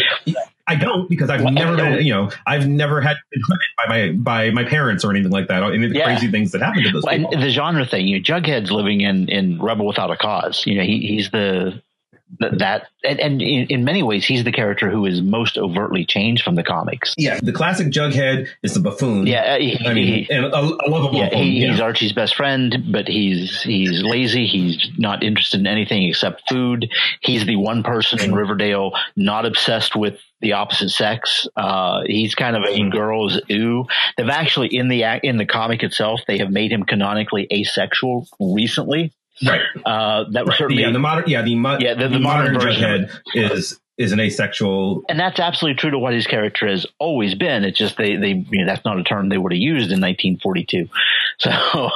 I don't because I've Well, never been, you know, I've never had been by my by my parents or anything like that. Or any of the Yeah. crazy things that happen to those Well, people. and the genre thing, you know, Jughead's living in in Rebel Without a Cause. You know, he he's the th- that and, and in, in many ways he's the character who is most overtly changed from the comics. yeah, the classic Jughead is the buffoon. Yeah, uh, he, I mean, he- and a, a lovable yeah, he, yeah. he's Archie's best friend, but he's he's lazy. He's not interested in anything except food. He's the one person in Riverdale not obsessed with the opposite sex. Uh, he's kind of a girl's ooh. They've actually in the in the comic itself, they have made him canonically asexual recently. Right. Uh, that was Right. certainly Yeah, the modern, yeah, the, mo- Yeah, the- the, the modern modern version. Is is an asexual. and that's absolutely true to what his character has always been. It's just they they you know, that's not a term they would have used in 1942. So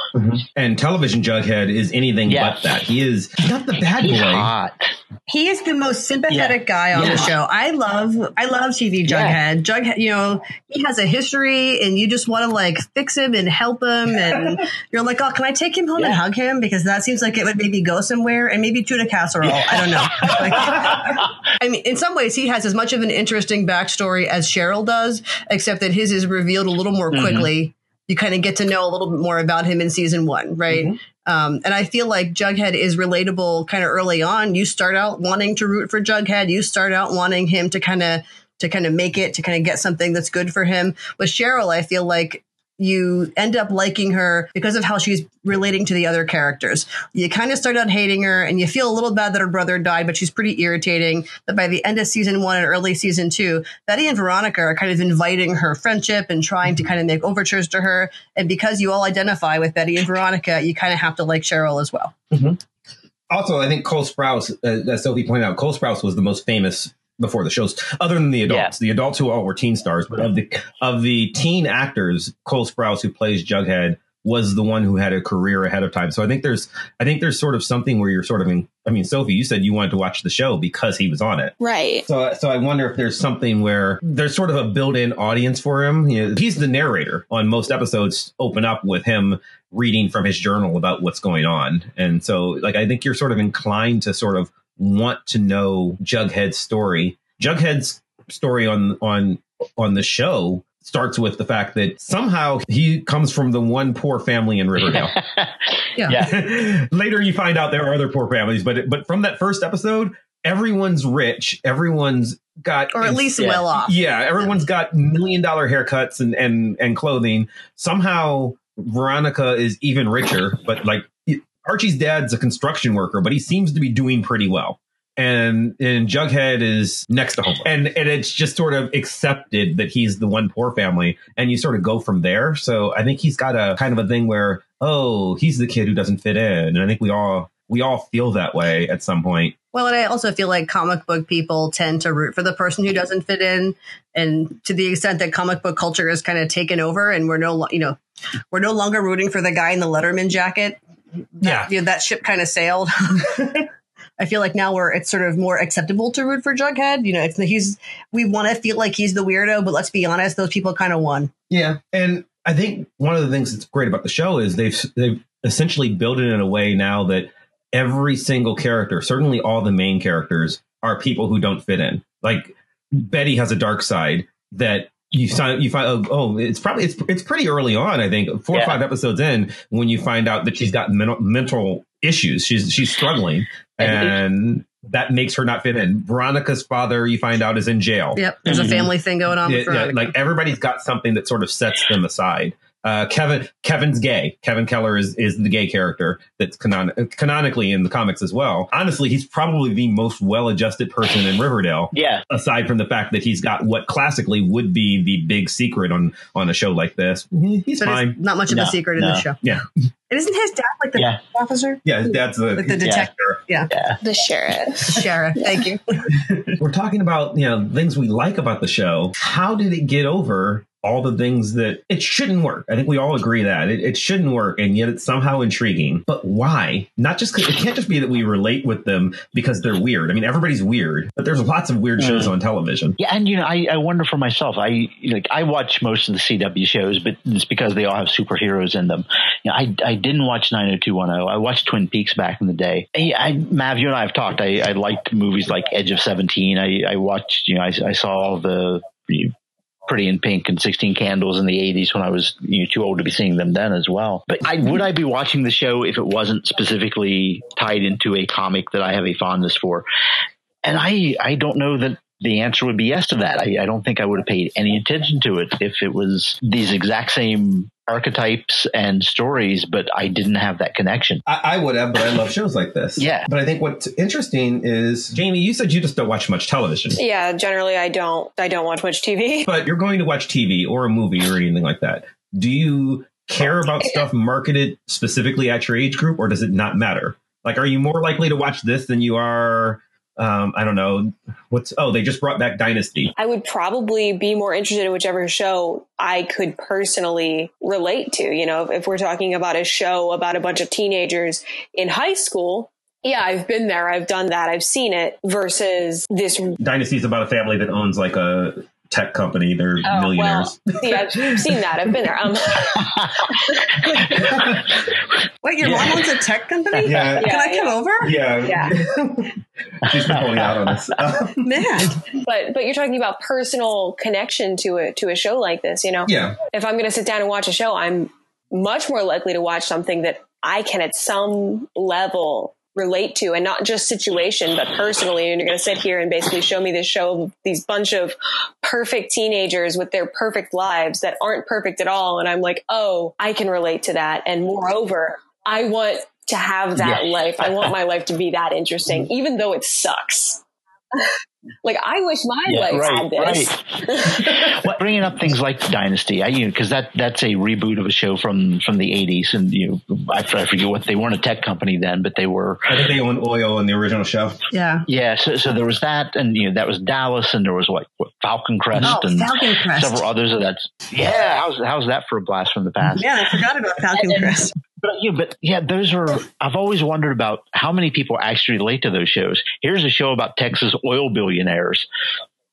And television Jughead is anything Yeah. but that. He is not the bad he's boy. hot. He is the most sympathetic guy on Yeah. the show. I love, I love TV Yeah. Jughead. Jughead, you know, he has a history, and you just want to like fix him and help him, and you're like, oh, can I take him home and hug him because that seems like it would maybe go somewhere, and maybe tuna casserole. I don't know. Like, I mean, in some ways, he has as much of an interesting backstory as Cheryl does, except that his is revealed a little more Mhm. quickly. You kind of get to know a little bit more about him in season one, right? Um, and I feel like Jughead is relatable kind of early on. You start out wanting to root for Jughead. You start out wanting him to kind of to kind of make it to kind of get something that's good for him. With Cheryl, I feel like you end up liking her because of how she's relating to the other characters. You kind of start out hating her and you feel a little bad that her brother died, but she's pretty irritating. But by the end of season one and early season two, Betty and Veronica are kind of inviting her friendship and trying to kind of make overtures to her. And because you all identify with Betty and Veronica, you kind of have to like Cheryl as well. Also, I think Cole Sprouse, uh, as Sophie pointed out, Cole Sprouse was the most famous before the shows, other than the adults. The adults who all were teen stars, but of the of the teen actors, Cole Sprouse, who plays Jughead, was the one who had a career ahead of time. So I think there's, I think there's sort of something where you're sort of in. I mean, Sophie, you said you wanted to watch the show because he was on it. Right. So, so I wonder if there's something where there's sort of a built-in audience for him. You know, he's the narrator on most episodes. Open up with him reading from his journal about what's going on, and so like I think you're sort of inclined to sort of want to know Jughead's story. Jughead's story on on on the show starts with the fact that somehow he comes from the one poor family in Riverdale. Yeah. Later, you find out there are other poor families, but but from that first episode, everyone's rich. Everyone's got, Or at least Yeah. well off. yeah, everyone's got million dollar haircuts and and and clothing. Somehow, Veronica is even richer, but like Archie's dad's a construction worker, but he seems to be doing pretty well. And and Jughead is next to homeless, and and it's just sort of accepted that he's the one poor family, and you sort of go from there. So I think he's got a kind of a thing where oh he's the kid who doesn't fit in, and I think we all we all feel that way at some point. Well, and I also feel like comic book people tend to root for the person who doesn't fit in, and to the extent that comic book culture has kind of taken over, and we're no, you know, we're no longer rooting for the guy in the Letterman jacket. Yeah. you know, that ship kind of sailed. I feel like now we're it's sort of more acceptable to root for Jughead. You know, it's he's we want to feel like he's the weirdo, but let's be honest, those people kind of won. Yeah, and I think one of the things that's great about the show is they've they've essentially built it in a way now that every single character, certainly all the main characters, are people who don't fit in. Like Betty has a dark side that you find you find oh, oh it's probably it's it's pretty early on I think four or five episodes in when you find out that she's got mental, mental issues she's she's struggling And- and that makes her not fit in. Veronica's father you find out is in jail. Yep, there's Mhm. a family thing going on. Yeah, with yeah, Veronica. like everybody's got something that sort of sets them aside. Uh, Kevin Kevin's gay. Kevin Keller is is the gay character that's canon- canonically in the comics as well. Honestly, he's probably the most well-adjusted person in Riverdale, Yeah. aside from the fact that he's got what classically would be the big secret on on a show like this. He's but fine. it's not much of No, a secret in the show. Yeah, And isn't his dad like the Yeah. officer? yeah, that's the, Like the detective. Yeah. The sheriff. Sheriff. Thank you. We're talking about you know things we like about the show. How did it get over all the things that it shouldn't work? I think we all agree that it, it shouldn't work, and yet it's somehow intriguing. But why? Not just it can't just be that we relate with them because they're weird. I mean, everybody's weird, but there's lots of weird shows mm. on television. Yeah, and you know, I, I wonder for myself. I like I watch most of the CW shows, but it's because they all have superheroes in them. You know, I I didn't watch 90210. I watched Twin Peaks back in the day. I, I Mav, you and I have talked. I, I liked movies like Edge of Seventeen. I, I watched. You know, I, I saw all the. Pretty in Pink and 16 Candles in the 80s when I was you know, too old to be seeing them then as well. But I, would I be watching the show if it wasn't specifically tied into a comic that I have a fondness for? And I, I don't know that the answer would be yes to that. I, I don't think I would have paid any attention to it if it was these exact same archetypes and stories, but I didn't have that connection. I, I would have, but I love shows like this. Yeah. But I think what's interesting is, Jamie, you said you just don't watch much television. Yeah, generally I don't. I don't watch much TV. But you're going to watch TV or a movie or anything like that. Do you care about stuff marketed specifically at your age group, or does it not matter? Like, are you more likely to watch this than you are um, I don't know what's. Oh, they just brought back Dynasty. I would probably be more interested in whichever show I could personally relate to. You know, if, if we're talking about a show about a bunch of teenagers in high school, yeah, I've been there. I've done that. I've seen it versus this. Dynasty is about a family that owns like a tech company. They're oh, millionaires. Well, see, I've seen that. I've been there. Um, Wait, your yeah. mom owns a tech company? Yeah. Can yeah, I come yeah. over? Yeah. Yeah. She's been holding out on us. Man. But but you're talking about personal connection to a to a show like this, you know? Yeah. If I'm gonna sit down and watch a show, I'm much more likely to watch something that I can at some level relate to and not just situation but personally. And you're going to sit here and basically show me this show of these bunch of perfect teenagers with their perfect lives that aren't perfect at all. And i'm like oh i can relate to that. And moreover i want to have that yeah. life. I want my life to be that interesting even though it sucks like I wish my yeah, life right, had this. Right. well, bringing up things like Dynasty, I you because that that's a reboot of a show from from the '80s, and you know, I, I, forget what they weren't a tech company then, but they were. I think they owned oil in the original show. Yeah, yeah. So, so there was that, and you know that was Dallas, and there was what, what Falcon Crest, oh, and Falcon Crest. several others of that. Yeah, how's how's that for a blast from the past? Yeah, I forgot about Falcon Crest. But yeah, but yeah, those are. I've always wondered about how many people actually relate to those shows. Here's a show about Texas oil billionaires,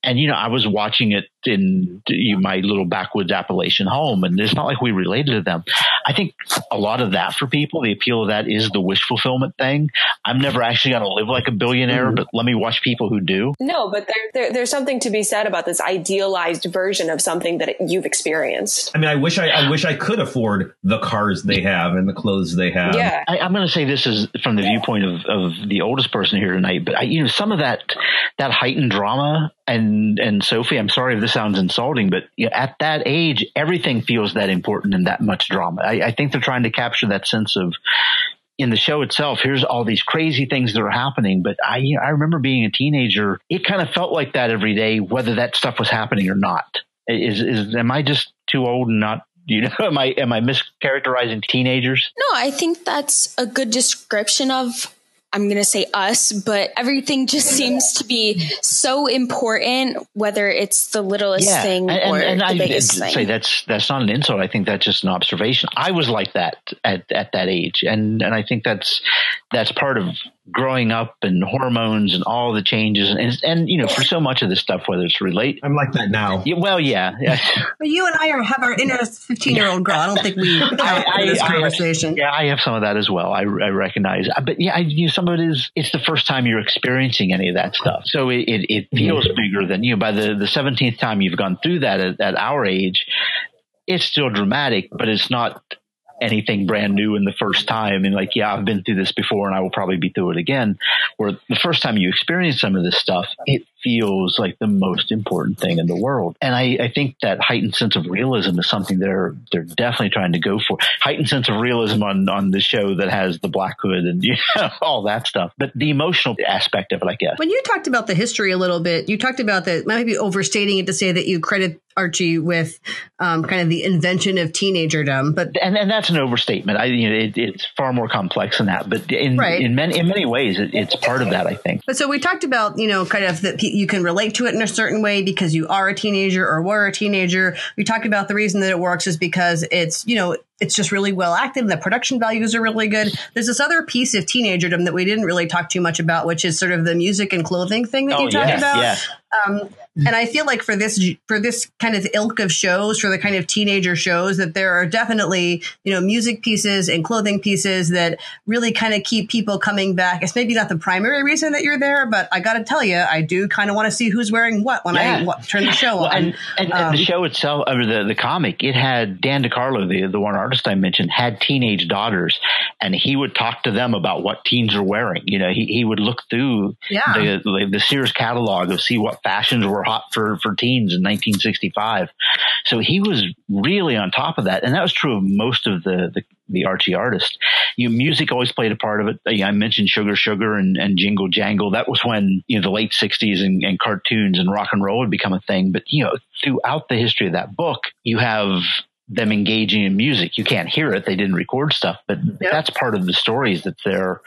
and you know, I was watching it in my little backwoods Appalachian home, and it's not like we related to them. I think a lot of that for people, the appeal of that is the wish fulfillment thing. I'm never actually going to live like a billionaire, mm-hmm. but let me watch people who do. No, but there, there, there's something to be said about this idealized version of something that you've experienced. I mean, I wish I, I wish I could afford the cars they have and the clothes they have. Yeah, I, am going to say this is from the viewpoint of, of the oldest person here tonight, but I, you know, some of that that heightened drama and and Sophie, I'm sorry if this sounds insulting, but at that age, everything feels that important and that much drama. I, I think they're trying to capture that sense of in the show itself, here's all these crazy things that are happening. But I, you know, I remember being a teenager. It kind of felt like that every day, whether that stuff was happening or not. Is, is, am I just too old and not, you know, am I, am I mischaracterizing teenagers? No, I think that's a good description of I'm going to say us, but everything just seems to be so important, whether it's the littlest yeah. thing and, or and, and the I, biggest thing. Say that's that's not an insult. I think that's just an observation. I was like that at, at that age, and and I think that's that's part of growing up and hormones and all the changes and and you know for so much of this stuff whether it's relate i'm like that now. Yeah, well yeah, yeah. but you and i are have our inner 15 year old girl. I don't think we I, I, this I, conversation. yeah i have some of that as well. I, I recognize but yeah I, you know, some of it is it's the first time you're experiencing any of that stuff. So it, it, it feels mm-hmm. bigger than you. Know by the the 17th time you've gone through that at, at our age it's still dramatic but it's not anything brand new in the first time. And like yeah i've been through this before and i will probably be through it again. Where the first time you experience some of this stuff it feels like the most important thing in the world. And i, I think that heightened sense of realism is something they're they're definitely trying to go for. Heightened sense of realism on on the show that has the black hood and you know, all that stuff. But the emotional aspect of it i guess. When you talked about the history a little bit you talked about that maybe overstating it to say that you credit Archie with um, kind of the invention of teenagerdom, but and, and that's an overstatement. I you know it, it's far more complex than that, but in right. in many in many ways it, it's part of that. I think. But so we talked about you know kind of that you can relate to it in a certain way because you are a teenager or were a teenager. We talked about the reason that it works is because it's you know it's just really well acted and the production values are really good. There's this other piece of teenagerdom that we didn't really talk too much about, which is sort of the music and clothing thing that Oh, you talked yes, about. yes. Um, and I feel like for this for this kind of ilk of shows, for the kind of teenager shows, that there are definitely you know music pieces and clothing pieces that really kind of keep people coming back. It's maybe not the primary reason that you're there, but I got to tell you, I do kind of want to see who's wearing what when I Yeah. wa- turn the show Well, on. and, and, and Um, the show itself, or the, the comic, it had Dan DeCarlo, the, the one artist I mentioned, had teenage daughters, and he would talk to them about what teens are wearing. You know, he, he would look through Yeah. the, the, the Sears catalog of see what fashions were hot for, for teens in 1965. So he was really on top of that. And that was true of most of the, the, the Archie artists. You know, music always played a part of it. I mentioned Sugar Sugar and, and Jingle Jangle. That was when, you know, the late 60s and, and cartoons and rock and roll would become a thing. But, you know, throughout the history of that book, you have them engaging in music. You can't hear it. They didn't record stuff, but that's part of the stories that they're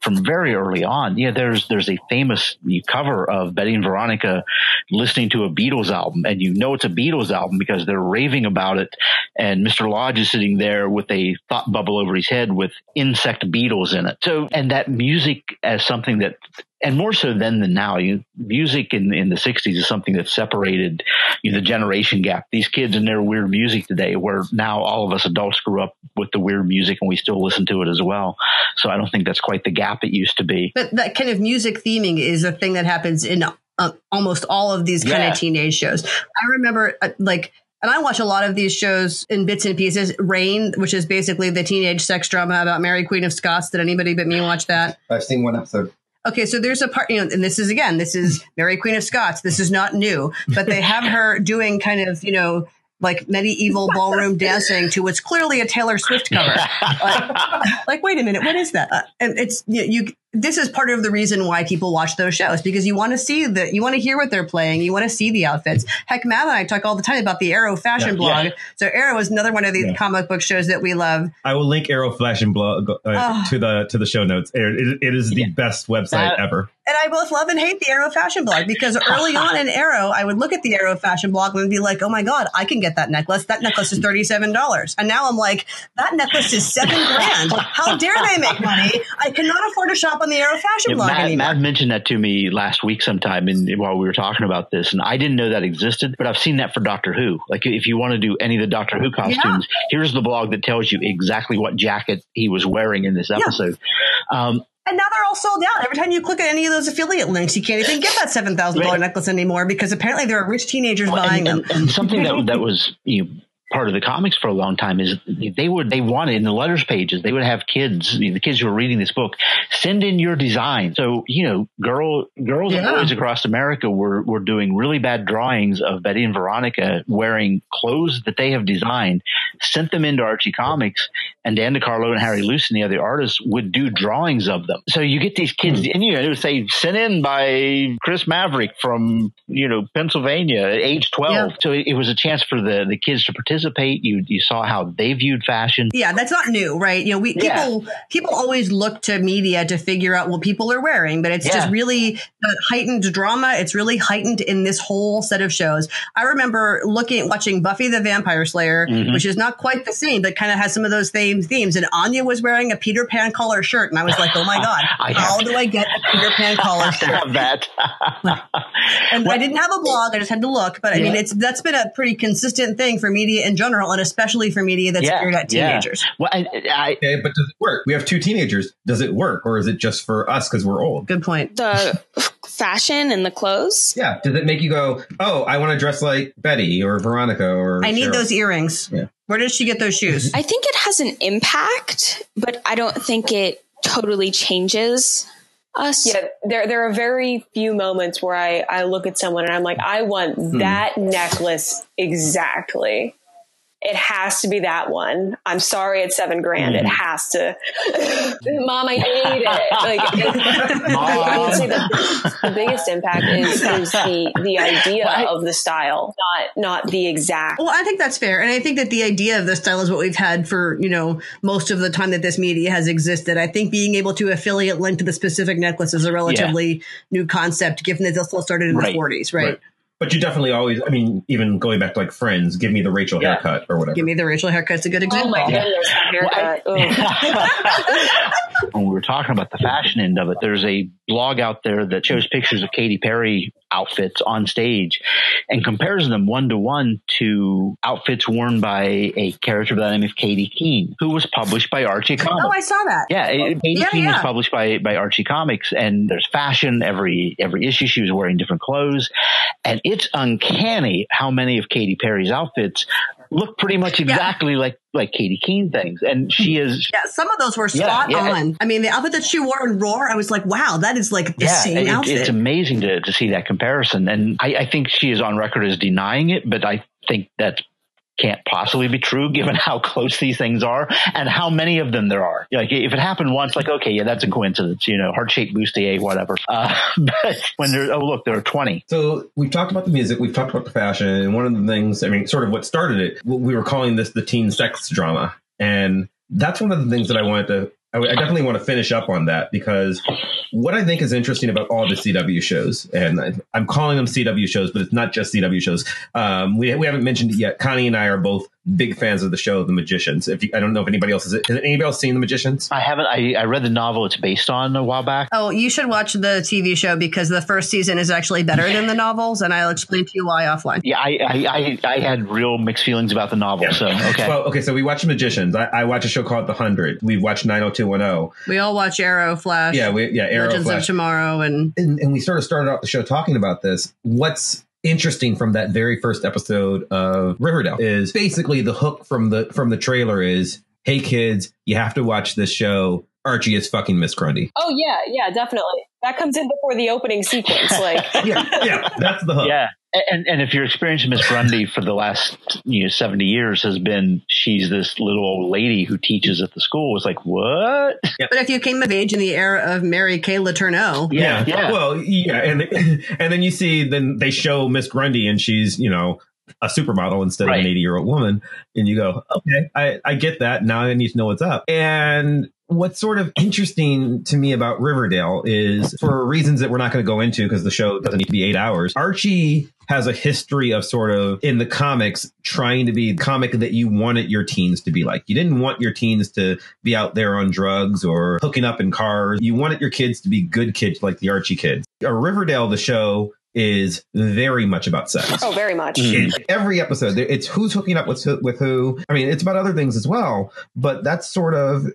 from very early on. Yeah, there's there's a famous cover of Betty and Veronica listening to a Beatles album, and you know it's a Beatles album because they're raving about it. And Mr. Lodge is sitting there with a thought bubble over his head with insect beetles in it. So, and that music as something that and more so then than now, you, music in, in the 60s is something that separated you know, the generation gap. These kids and their weird music today, where now all of us adults grew up with the weird music and we still listen to it as well. So I don't think that's quite the gap it used to be. But that kind of music theming is a thing that happens in uh, almost all of these kind Yeah. of teenage shows. I remember uh, like. And I watch a lot of these shows in bits and pieces. Reign, which is basically the teenage sex drama about Mary Queen of Scots. Did anybody but me watch that? I've seen one episode. Okay, so there's a part, you know, and this is again, this is Mary Queen of Scots. This is not new, but they have her doing kind of, you know, like medieval ballroom dancing to what's clearly a Taylor Swift cover. like, like, wait a minute, what is that? Uh, and it's you, you. This is part of the reason why people watch those shows because you want to see the, you want to hear what they're playing, you want to see the outfits. Heck, Matt and I talk all the time about the Arrow fashion Yeah. blog. Yeah. So Arrow is another one of these Yeah. comic book shows that we love. I will link Arrow fashion blog uh, Oh. to the to the show notes. It, it is the best website That- ever. And I both love and hate the Arrow fashion blog because early on in Arrow, I would look at the Arrow fashion blog and be like, oh my God, I can get that necklace. That necklace is $37. And now I'm like, that necklace is seven grand. How dare they make money? I cannot afford to shop on the Arrow fashion Yeah, blog Matt, anymore. Matt mentioned that to me last week sometime in, while we were talking about this, and I didn't know that existed, but I've seen that for Doctor Who. Like, if you want to do any of the Doctor Who costumes, here's the blog that tells you exactly what jacket he was wearing in this episode. Um, And now they're all sold out. Every time you click on any of those affiliate links, you can't even get that $7,000 necklace anymore because apparently there are rich teenagers Well, buying and, them. and, and something that that was you know, part of the comics for a long time is they would they wanted in the letters pages they would have kids the kids who were reading this book send in your design. So you know girl girls and boys across america were were doing really bad drawings of betty and veronica wearing clothes that they have designed sent them into archie comics and dan DeCarlo and harry Lucey and the other artists would do drawings of them. So you get these kids hmm. and you know it would say sent in by chris maverick from you know pennsylvania at age 12 Yeah. so it, it was a chance for the the kids to participate you you saw how they viewed fashion Yeah, that's not new, right? You know, we Yeah. people people always look to media to figure out what people are wearing, but it's just really the heightened drama. It's really heightened in this whole set of shows. I remember looking watching Buffy the Vampire Slayer, Mhm. which is not quite the same, but kind of has some of those same themes. And Anya was wearing a Peter Pan collar shirt, and I was like, oh my god, how do I get a Peter Pan collar shirt? that And I didn't have a blog; I just had to look. But I mean, it's that's been a pretty consistent thing for media in general, and especially for media that's Yeah, geared at yeah. teenagers. well I, I Okay, but does it work? We have two teenagers. Does it work, or is it just for us because we're old? Good point. The fashion and the clothes. Yeah. Does it make you go, "Oh, I want to dress like Betty or Veronica or"? I need Cheryl"? those earrings. Yeah. Where did she get those shoes? I think it has an impact, but I don't think it totally changes us. Yeah, there there are very few moments where I I look at someone and I'm like, I want Hmm. that necklace exactly. It has to be that one. I'm sorry, it's seven grand. Hmm. It has to. Mom, I need it. Like, I would say the, the biggest impact is, is the the idea Well, I- of the style, not not the exact. Well, I think that's fair. And I think that the idea of the style is what we've had for, you know, most of the time that this media has existed. I think being able to affiliate link to the specific necklace is a relatively new concept, given that this all started in Right. the 40s, right? Right. But you definitely always, I mean, even going back to like Friends, give me the Rachel Yeah. haircut or whatever. Give me the Rachel haircut. It's a good Oh example. my goodness, that haircut. Ugh. when we were talking about the fashion end of it, there's a blog out there that shows pictures of Katy Perry outfits on stage and compares them one to one to outfits worn by a character by the name of Katie Keene, who was published by Archie Comics. Oh, I saw that. Yeah, it, Katie Yeah, Keene was published by by Archie Comics, and there's fashion every every issue. She was wearing different clothes, and it's uncanny how many of Katy Perry's outfits look pretty much exactly like like Katie Keene things, and she mm-hmm. is. Yeah, some of those were spot yeah. on. I mean, the outfit that she wore in Roar, I was like, wow, that is like the Yeah, same it- outfit. it's amazing to, to see that comparison, and I, I think she is on record as denying it, but I think that can't possibly be true given how close these things are and how many of them there are. Like if it happened once, like okay, yeah, that's a coincidence, you know, heart shaped bustier, whatever. Uh, but when there, oh look, there are twenty. So we've talked about the music, we've talked about the fashion, and one of the things, I mean, sort of what started it, we were calling this the teen sex drama. And that's one of the things that I wanted to, I I definitely want to finish up on that because what I think is interesting about all the CW shows, and I- I'm calling them CW shows, but it's not just CW shows. Um, we, we haven't mentioned it yet. Connie and I are both big fans of the show, The Magicians. If you, I don't know if anybody else has, has anybody else seen The Magicians? I haven't. I, I read the novel it's based on a while back. Oh, you should watch the TV show because the first season is actually better than the novels, and I'll explain to you why offline. Yeah, I, I, I, I had real mixed feelings about the novel. So okay, Well, okay, so we watch Magicians. I, I watch a show called The Hundred. We've watched 90210. We all watch Arrow, Flash, Yeah, we, yeah, Arrow, Legends Flash. of Tomorrow, and and, and we sort of started out the show talking about this. What's interesting from that very first episode of Riverdale is basically the hook from the from the trailer is, "Hey kids, you have to watch this show. Archie is fucking Miss Grundy." Oh yeah, yeah, definitely. That comes in before the opening sequence. Like, Yeah, yeah, that's the hook. Yeah. And and if your experience of Miss Grundy for the last you know seventy years has been she's this little old lady who teaches at the school, it's like what? but if you came of age in the era of Mary Kay Letourneau, Yeah, yeah. Well, yeah, and and then you see then they show Miss Grundy and she's you know a supermodel instead of an 80 year old woman, and you go, okay, I I get that. Now I need to know what's up. And what's sort of interesting to me about Riverdale is for reasons that we're not going to go into because the show doesn't need to be eight hours. Archie has a history of sort of in the comics trying to be the comic that you wanted your teens to be like. You didn't want your teens to be out there on drugs or hooking up in cars. You wanted your kids to be good kids like the Archie kids. A Riverdale, the show is very much about sex. oh, very much. Mm-hmm. In every episode, it's who's hooking up with with who. I mean, it's about other things as well, but that's sort of.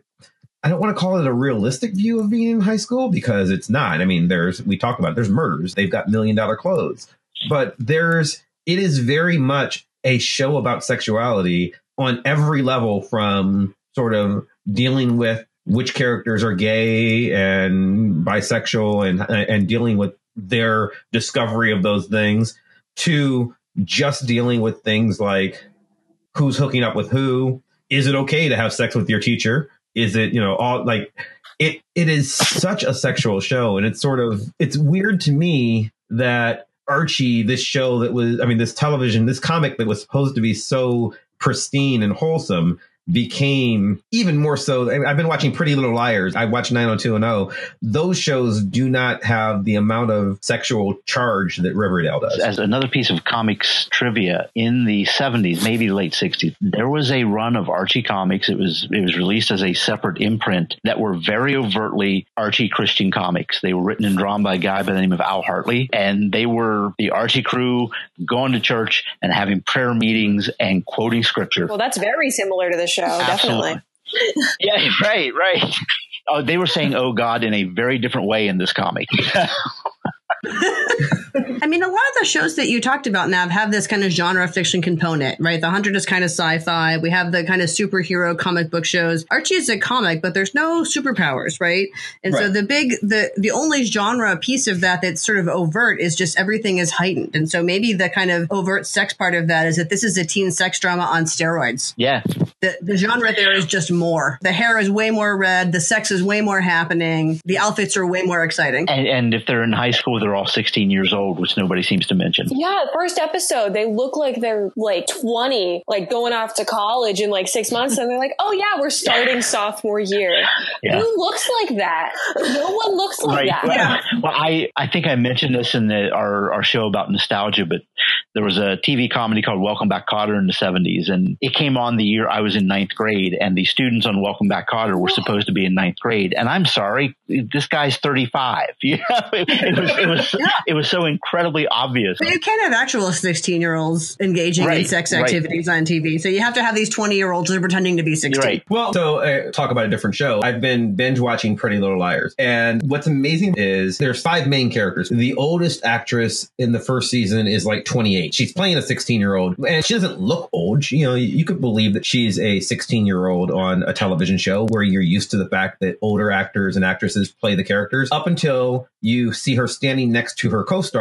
I don't want to call it a realistic view of being in high school because it's not. I mean, there's we talk about it, there's murders. They've got million dollar clothes, but there's it is very much a show about sexuality on every level, from sort of dealing with which characters are gay and bisexual and and dealing with their discovery of those things to just dealing with things like who's hooking up with who. Is it okay to have sex with your teacher? Is it you know all like it it is such a sexual show and it's sort of it's weird to me that archie this show that was i mean this television this comic that was supposed to be so pristine and wholesome became even more so. I mean, I've been watching Pretty Little Liars. I watched 90210. Those shows do not have the amount of sexual charge that Riverdale does. As another piece of comics trivia, in the seventies, maybe late sixties, there was a run of Archie comics. It was it was released as a separate imprint that were very overtly Archie Christian comics. They were written and drawn by a guy by the name of Al Hartley, and they were the Archie crew going to church and having prayer meetings and quoting scripture. Well, that's very similar to the show, definitely. Yeah, right, right. Oh, they were saying "Oh God" in a very different way in this comic. I mean, a lot of the shows that you talked about, Mav, have this kind of genre fiction component, right? The Hundred is kind of sci-fi. We have the kind of superhero comic book shows. Archie is a comic, but there's no superpowers, right? And so the big, the the only genre piece of that that's sort of overt is just everything is heightened. And so maybe the kind of overt sex part of that is that this is a teen sex drama on steroids. yeah, The, the genre there is just more. The hair is way more red. The sex is way more happening. The outfits are way more exciting. and, and if they're in high school, they're all sixteen years old. Old, which nobody seems to mention. Yeah, first episode, they look like they're like 20, like going off to college in like six months. And they're like, oh, yeah, we're starting sophomore year. Yeah. Who looks like that? No one looks like Right. that. Well, I, I think I mentioned this in the, our, our show about nostalgia, but there was a TV comedy called Welcome Back Kotter in the 70s, and it came on the year I was in ninth grade, and the students on Welcome Back Kotter were supposed to be in ninth grade. And I'm sorry, this guy's 35. You know, it, it was, it was, it was so incredibly obvious. But you can't have actual 16 year olds engaging in Right, sex right. activities on TV. So you have to have these 20 year olds who are pretending to be 16. You're right. Well, so uh, talk about a different show. I've been binge watching Pretty Little Liars, and what's amazing is there's five main characters. The oldest actress in the first season is like 28. She's playing a 16 year old, and she doesn't look old. She, you know, you could believe that she's a 16 year old on a television show where you're used to the fact that older actors and actresses play the characters. Up until you see her standing next to her co-star,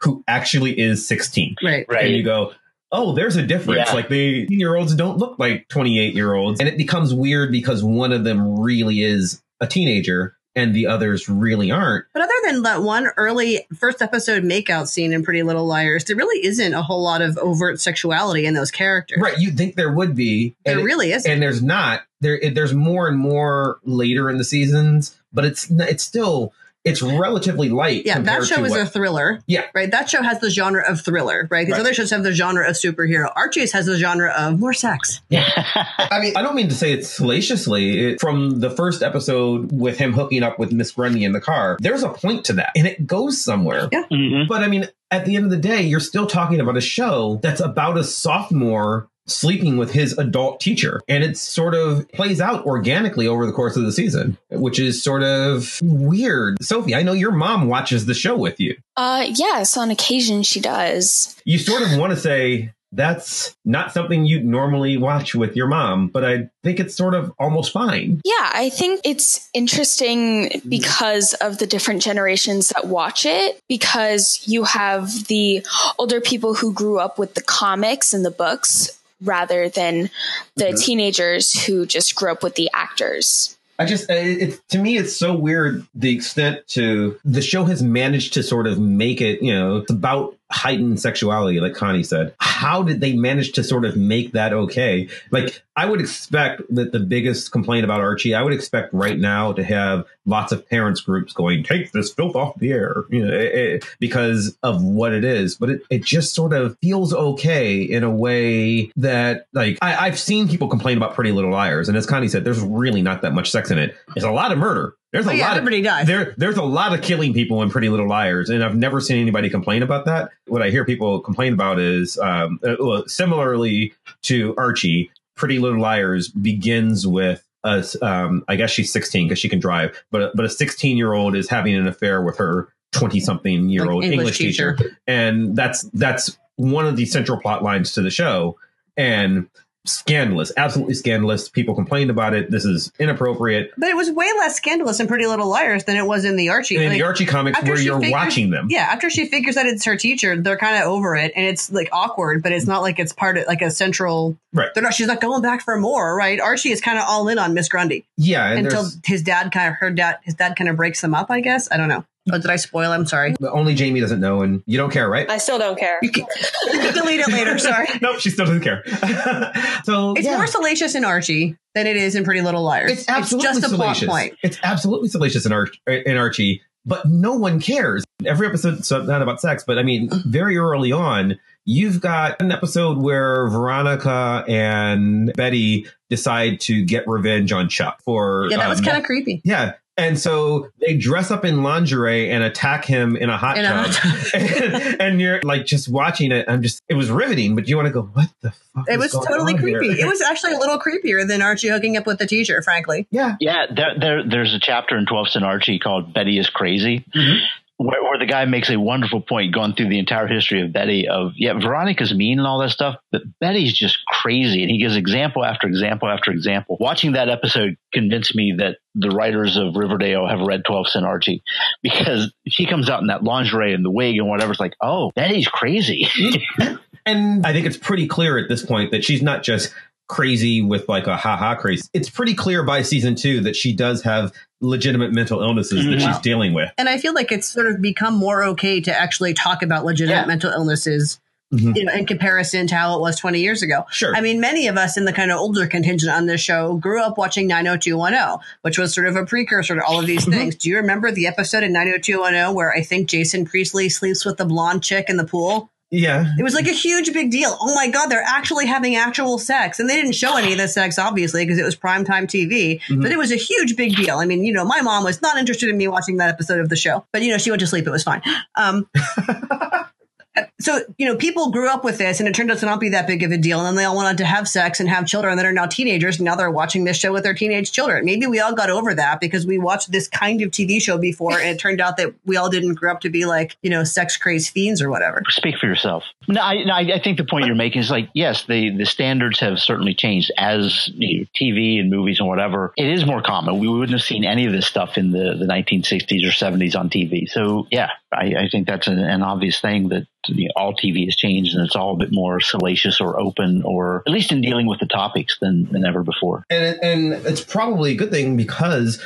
who actually is 16 Right. Right. and you go, oh, there's a difference. Yeah. Like the year olds don't look like 28 year olds. And it becomes weird because one of them really is a teenager and the others really aren't. But other than that one early first episode makeout scene in Pretty Little Liars, there really isn't a whole lot of overt sexuality in those characters. Right. You'd think there would be. There really isn't. and there's not. There, it, there's more and more later in the seasons, but it's it's still it's relatively light. yeah, that show to is what- a thriller. Yeah. Right. That show has the genre of thriller, right? These Right. other shows have the genre of superhero. Archie's has the genre of more sex. Yeah. I mean, I don't mean to say it salaciously. It, from the first episode with him hooking up with Miss Grundy in the car, there's a point to that, and it goes somewhere. Yeah. Mhm. But I mean, at the end of the day, you're still talking about a show that's about a sophomore sleeping with his adult teacher. And it sort of plays out organically over the course of the season, which is sort of weird. Sophie, I know your mom watches the show with you. Uh, yes, on occasion she does. You sort of want to say, that's not something you'd normally watch with your mom, but I think it's sort of almost fine. Yeah, I think it's interesting because of the different generations that watch it, because you have the older people who grew up with the comics and the books rather than the mm-hmm. teenagers who just grew up with the actors. I just, it, it's to me, it's so weird the extent to the show has managed to sort of make it, you know, it's about heightened sexuality, like Connie said. How did they manage to sort of make that okay? Like, I would expect that the biggest complaint about Archie, I would expect right now to have lots of parents groups going, take this filth off the air, you know, it, it- because of what it is. But it, it just sort of feels okay in a way that, like, I, I've seen people complain about Pretty Little Liars. And as Connie said, there's really not that much sex in it. It's a lot of murder. There's a Oh, yeah, lot of everybody dies. there there's a lot of killing people in Pretty Little Liars, and I've never seen anybody complain about that. What I hear people complain about is um, uh, similarly to Archie, Pretty Little Liars begins with a, um, I guess she's 16 because she can drive, but but a 16 year old is having an affair with her 20 something year old Like English English, teacher. teacher. and that's that's one of the central plot lines to the show, and scandalous, absolutely scandalous. People complained about it. This is inappropriate. But it was way less scandalous in Pretty Little Liars than it was in the Archie. in Like, the Archie comics where you're figures- watching them. Yeah, after she figures out it's her teacher, they're kind of over it, and it's like awkward, but it's not like it's part of like a central. Right. They're not. She's not going back for more, right? Archie is kind of all in on Miss Grundy Yeah, and until his dad kind of her dad his dad kind of breaks them up. I guess I don't know. Oh, did I spoil? I'm sorry. but only Jamie doesn't know, and you don't care, right? I still don't care. You can, you can delete it later. Sorry. nope, she still doesn't care. so It's yeah. more salacious in Archie than it is in Pretty Little Liars. It's absolutely just a salacious. plot point. It's absolutely salacious in, Ar- in Archie, but no one cares. Every episode's not about sex, but I mean, very early on, you've got an episode where Veronica and Betty decide to get revenge on Chuck for Yeah, that was um, kind of creepy. yeah. And so they dress up in lingerie and attack him in a hot In a tub. and, and you're like just watching it. I'm just, it was riveting, but you want to go, what the fuck? It is was going totally on here?" creepy. It was actually a little creepier than Archie hooking up with the teacher, frankly. yeah. Yeah, there, there, there's a chapter in 12th and Archie called Betty is Crazy, mm-hmm. Where, where the guy makes a wonderful point going through the entire history of Betty of, yeah, Veronica's mean and all that stuff, but Betty's just crazy. And he gives example after example after example. Watching that episode convinced me that the writers of Riverdale have read 12th and Archie because she comes out in that lingerie and the wig and whatever. It's like, oh, Betty's crazy. And I think it's pretty clear at this point that she's not just crazy with like a haha crazy. It's pretty clear by season two that she does have legitimate mental illnesses that Mhm. she's dealing with. And I feel like it's sort of become more okay to actually talk about legitimate Yeah. mental illnesses. Mhm. You know, in comparison to how it was 20 years ago. Sure. I mean, many of us in the kind of older contingent on this show grew up watching 90210, which was sort of a precursor to all of these Mm-hmm. things. Do you remember the episode in 90210 where I think Jason Priestley sleeps with the blonde chick in the pool? Yeah. It was like a huge big deal. Oh my God, they're actually having actual sex. And they didn't show any of the sex, obviously, because it was primetime TV. Mhm. But it was a huge big deal. I mean, you know, my mom was not interested in me watching that episode of the show, but, you know, she went to sleep. It was fine. Um, so, you know, people grew up with this and it turned out to not be that big of a deal. And then they all wanted to have sex and have children that are now teenagers. And now they're watching this show with their teenage children. Maybe we all got over that because we watched this kind of TV show before and it turned out that we all didn't grow up to be like, you know, sex crazed fiends or whatever. Speak for yourself. No, I, no, I I think the point you're making is like, yes, the, the standards have certainly changed as you know, TV and movies and whatever. It is more common. We wouldn't have seen any of this stuff in the, the 1960s or 70s on TV. So, yeah, I, I think that's an, an obvious thing that you know, all TV has changed and it's all a bit more salacious or open, or at least in dealing with the topics than, than ever before. and and it's probably a good thing because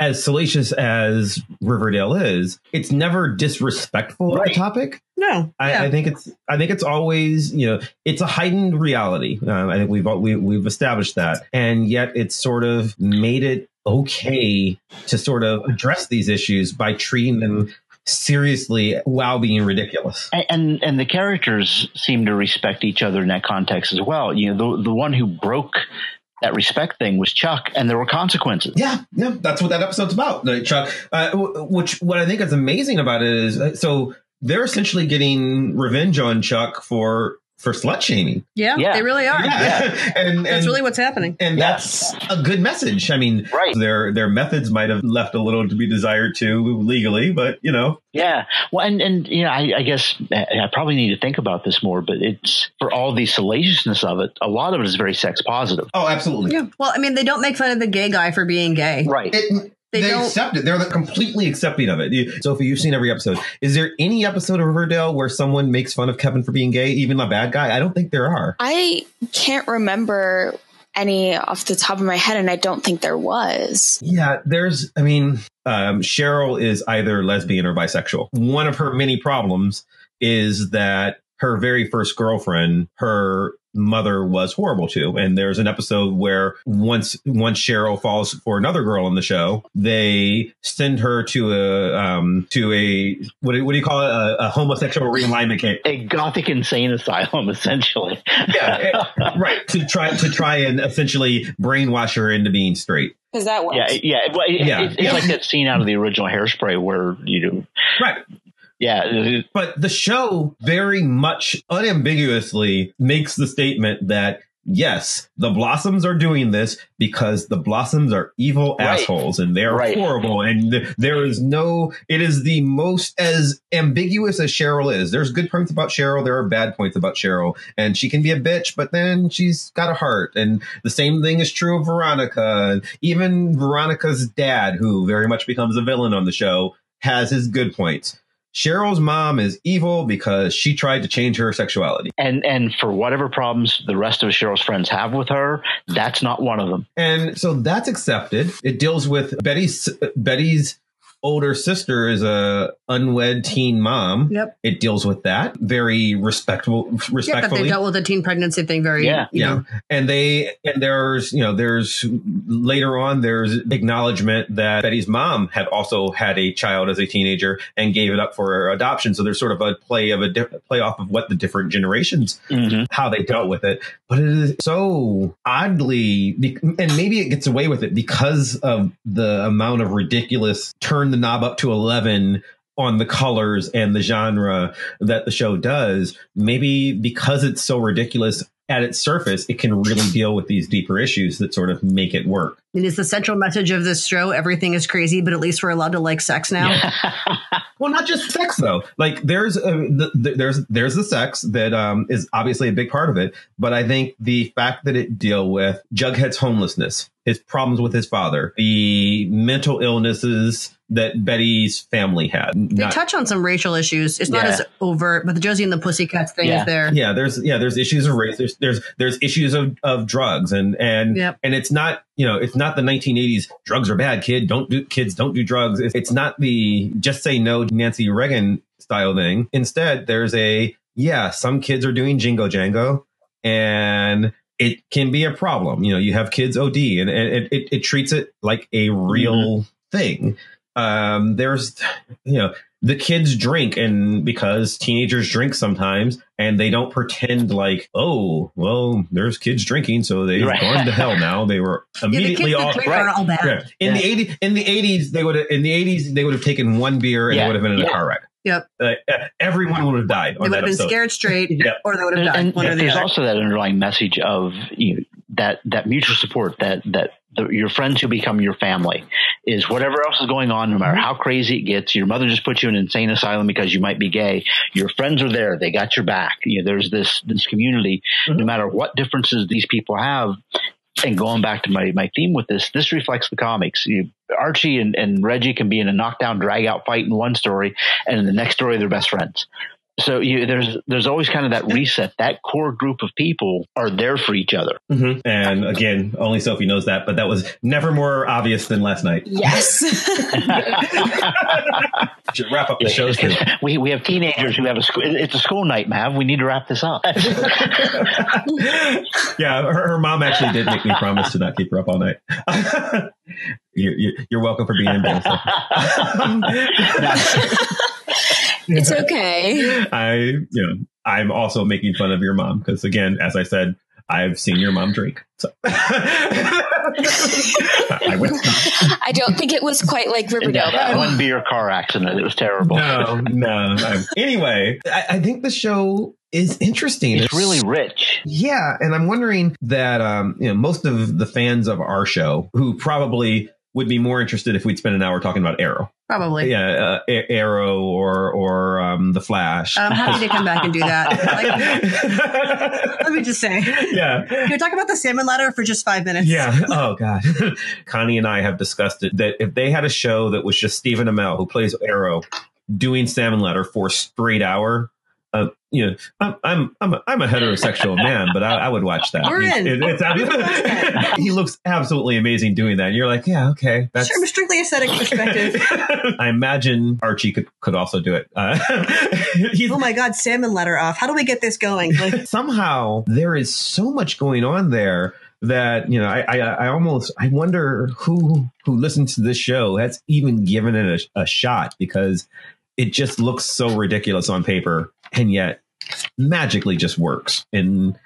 as salacious as Riverdale is, it's never disrespectful of the topic. No. I, yeah. I think it's I think it's always you know it's a heightened reality. Um, I think we've we, we've established that, and yet it's sort of made it okay to sort of address these issues by treating them seriously while being ridiculous. And, and the characters seem to respect each other in that context as well. You know, the the one who broke that respect thing was Chuck, and there were consequences. Yeah, yeah, that's what that episode's about, Chuck. Uh, which what I think is amazing about it is uh, so they're essentially getting revenge on Chuck for for slut shaming. yeah, Yeah. they really are. Yeah, and That's and, really what's happening. and that's a good message. I mean, Right. their their methods might have left a little to be desired too legally, but you know, Yeah. Well, and, and you know, I, I guess I I probably need to think about this more, but it's for all the salaciousness of it, a lot of it is very sex positive. oh, absolutely. Yeah. Well, I mean, they don't make fun of the gay guy for being gay. Right. It, They they, accept it. They're completely accepting of it. Sophie, you've seen every episode. Is there any episode of Riverdale where someone makes fun of Kevin for being gay, even a bad guy? I don't think there are. I can't remember any off the top of my head, and I don't think there was. Yeah, there's, I mean, um, Cheryl is either lesbian or bisexual. One of her many problems is that her very first girlfriend, her mother was horrible to. And there's an episode where once once Cheryl falls for another girl on the show, they send her to a um to a what do, what do you call it a, a homosexual realignment camp. A gothic insane asylum, essentially. Yeah, eh, right. To try to try and essentially brainwash her into being straight. Because that works. Yeah, yeah. Well, it- Yeah. It's, it's like that scene out of the original Hairspray where you know, Right. Yeah, But the show very much unambiguously makes the statement that yes, the Blossoms are doing this because the Blossoms are evil Right. assholes and they're Right. horrible. And th- there is no, it is the most as ambiguous as Cheryl is. There's good points about Cheryl. There are bad points about Cheryl. And she can be a bitch, but then she's got a heart. And the same thing is true of Veronica. And even Veronica's dad, who very much becomes a villain on the show, has his good points. Cheryl's mom is evil because she tried to change her sexuality. and and for whatever problems the rest of Cheryl's friends have with her, that's not one of them. And so that's accepted. It deals with Betty's Betty's older sister is a unwed teen mom. Yep. It deals with that very respectful Yeah, but they dealt with the teen pregnancy thing very, Yeah, you yeah. know, And they and there's you know there's later on there's acknowledgement that Betty's mom had also had a child as a teenager and gave it up for adoption. So there's sort of a play of a di- play off of what the different generations Mhm. how they dealt with it. But it is so oddly, and maybe it gets away with it because of the amount of ridiculous turn the knob up to 11 on the colors and the genre that the show does. Maybe because it's so ridiculous at its surface, it can really deal with these deeper issues that sort of make it work. And is the central message of this show everything is crazy, but at least we're allowed to like sex now? Well, not just sex though. Like there's a, the, the, there's there's the sex that um, is obviously a big part of it, but I think the fact that it deal with Jughead's homelessness, his problems with his father, the mental illnesses that Betty's family had. They Not- touch on some racial issues. It's not Yeah. as overt, but the Josie and the Pussycats thing Yeah. is there. yeah, there's yeah, there's issues of race. There's there's there's issues of, of drugs and and Yep. and it's not you know it's not the 1980s drugs are bad kid don't do kids don't do drugs. It's, not the just say no Nancy Reagan style thing. Instead, there's a yeah, some kids are doing jingle jangle and it can be a problem. You know, you have kids OD and, and it, it, it treats it like a real thing. Um, there's, you know, the kids drink and because teenagers drink sometimes and they don't pretend like, oh, well, there's kids drinking. So they've Right. gone to hell now. They were Yeah, the immediately kids all, that drink are all bad. yeah. In the 80s, in the 80s, they would have, in the 80s, they would have taken one beer and Yeah. they would have been in a Yeah. car wreck. Yep. Uh, everyone would have died. They on would that have been episode. scared straight, Yep. or they would have died. and one or the there's other. also that underlying message of you know, that that mutual support that that the, your friends who become your family is whatever else is going on no matter mm-hmm. how crazy it gets your mother just put you in an insane asylum because you might be gay. Your friends are there. They got your back. You know there's this this community no mm-hmm. matter what differences these people have. And going back to my, my theme with this, this reflects the comics. You, Archie and, and Reggie can be in a knockdown, drag out fight in one story, and in the next story, they're best friends. So you, there's there's always kind of that reset. That core group of people are there for each other. Mhm. And again, only Sophie knows that, but that was never more obvious than last night. Yes. Should wrap up the show soon. we we have teenagers who have a school. It's a school night, Mav. We need to wrap this up. yeah, her, her mom actually did make me promise to not keep her up all night. you, you, you're welcome for being in embarrassed. It's okay. I, you know, I'm also making fun of your mom because, again, as I said, I've seen your mom drink. So I went. I don't think it was quite like Riverdale. that one beer car accident. It was terrible. No, no. I'm- anyway, I, I think the show is interesting. It's really rich. Yeah, and I'm wondering that um, you know most of the fans of our show who probably would be more interested if we'd spend an hour talking about Arrow. Probably. Yeah, uh, A- Arrow or or um, the Flash. I'm happy to come back and do that. Like, let me just say, yeah. can we talk about the salmon ladder for just five minutes? Yeah. Oh God. Connie and I have discussed it that if they had a show that was just Stephen Amell who plays Arrow doing Salmon Ladder for a straight hour, uh, you know, I'm I'm I'm a, I'm a heterosexual man, but I, I would watch that. We're in. It- it's- he looks absolutely amazing doing that. And you're like, yeah, okay, that's. Sure, from a strictly aesthetic perspective. I imagine Archie could, could also do it. Uh, oh my God, salmon ladder off. How do we get this going? Like, somehow there is so much going on there that you know I, I I almost I wonder who who listens to this show has even given it a, a shot because it just looks so ridiculous on paper and yet magically just works and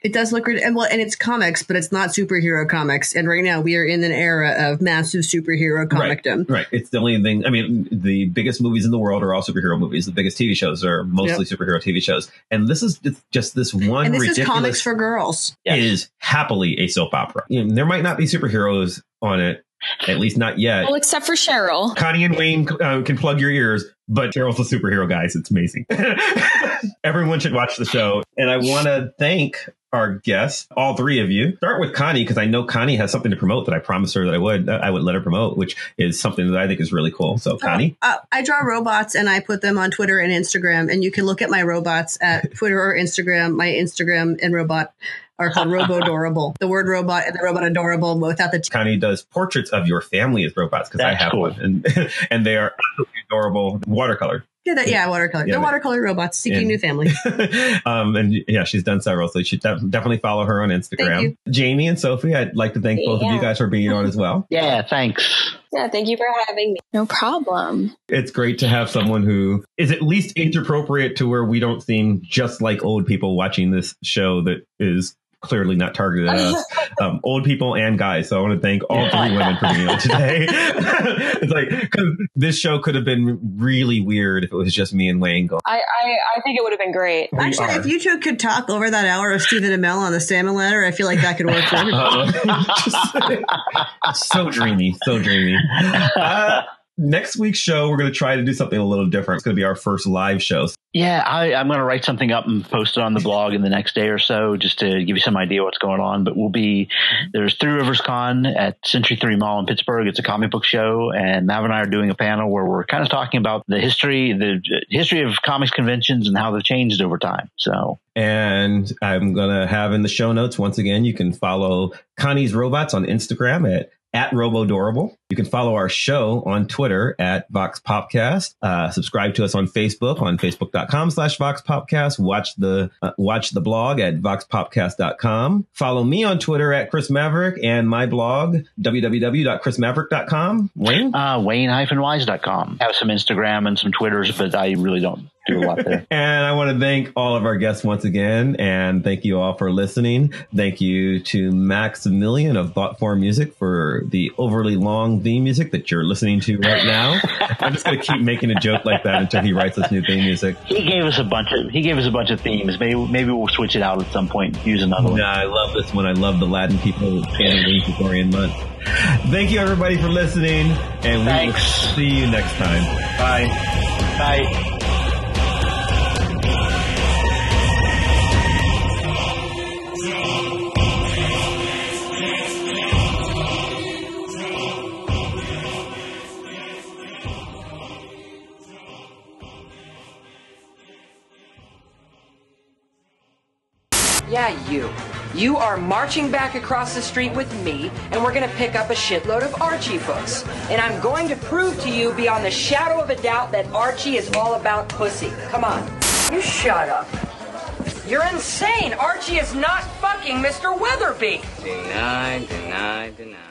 it does look good. And well, and it's comics, but it's not superhero comics. And right now we are in an era of massive superhero comicdom. right it's the only thing I mean the biggest movies in the world are all superhero movies the biggest TV shows are mostly superhero TV shows and this is just- just this one And this ridiculous is comics for girls. is happily a soap opera you know, there might not be superheroes on it at least not yet Well, except for Cheryl. Connie and Wayne uh, can plug your ears, but Cheryl's a superhero, guys. It's amazing. Everyone should watch the show. And I want to thank our guests, all three of you. Start with Connie because I know Connie has something to promote that I promised her that I would. I would let her promote, which is something that I think is really cool. So, Connie, Uh, I draw robots and I put them on Twitter and Instagram. And you can look at my robots at Twitter or Instagram. My Instagram and robot are called Robo Adorable. The word robot and the robot adorable without the T. Connie does portraits of your family as robots because I have cool. one, and and they are absolutely adorable, watercolor. Yeah, that, yeah, watercolor. Yeah, They're they- watercolor robots seeking And- new family. um, and yeah, she's done several, so you should def- definitely follow her on Instagram. you. Jamie and Sophie, I'd like to thank both of you guys for being on as well. Yeah, thanks. Yeah, thank you for having me. No problem. It's great to have someone who is at least age appropriate to where we don't seem just like old people watching this show that is clearly not targeted at us, um, old people and guys. So I want to thank all three women for being on today. it's like because this show could have been really weird if it was just me and Wayne going. I, I, I think it would have been great. We Actually, are. if you two could talk over that hour of Stephen Amell on the salmon ladder, I feel like that could work for everybody. Just- so dreamy, so dreamy. Uh, next week's show, we're going to try to do something a little different. It's going to be our first live show. Yeah, I, I'm going to write something up and post it on the blog in the next day or so, just to give you some idea what's going on. But we'll be there's Three Rivers Con at Century Three Mall in Pittsburgh. It's a comic book show, and Mav and I are doing a panel where we're kind of talking about the history, the history of comics conventions and how they've changed over time. So And I'm going to have in the show notes, once again, you can follow Connie's Robots on Instagram at at RoboDorable. You can follow our show on Twitter at VoxPopcast. Uh, subscribe to us on Facebook on Facebook.com slash VoxPopcast. Watch the uh, watch the blog at VoxPopcast.com. Follow me on Twitter at Chris Maverick and my blog www.chrismaverick.com. Wayne? uh, Wayne-Wise.com. Have some Instagram and some Twitters, but I really don't do a lot there. And I want to thank all of our guests once again, and thank you all for listening. Thank you to Maximilian of Thoughtform Music for the overly long theme music that you're listening to right now. I'm just going to keep making a joke like that until he writes us new theme music. he gave us a bunch of he gave us a bunch of themes. Maybe maybe we'll switch it out at some point. Use another one. Yeah, I love this one. I love the Latin people chanting Wings Victorian month. Thank you everybody for listening, and we will see you next time. Bye. Bye. Yeah, you. You are marching back across the street with me, and we're gonna pick up a shitload of Archie books. And I'm going to prove to you beyond the shadow of a doubt that Archie is all about pussy. Come on. You shut up. You're insane. Archie is not fucking Mr. Weatherbee. Deny, deny, deny.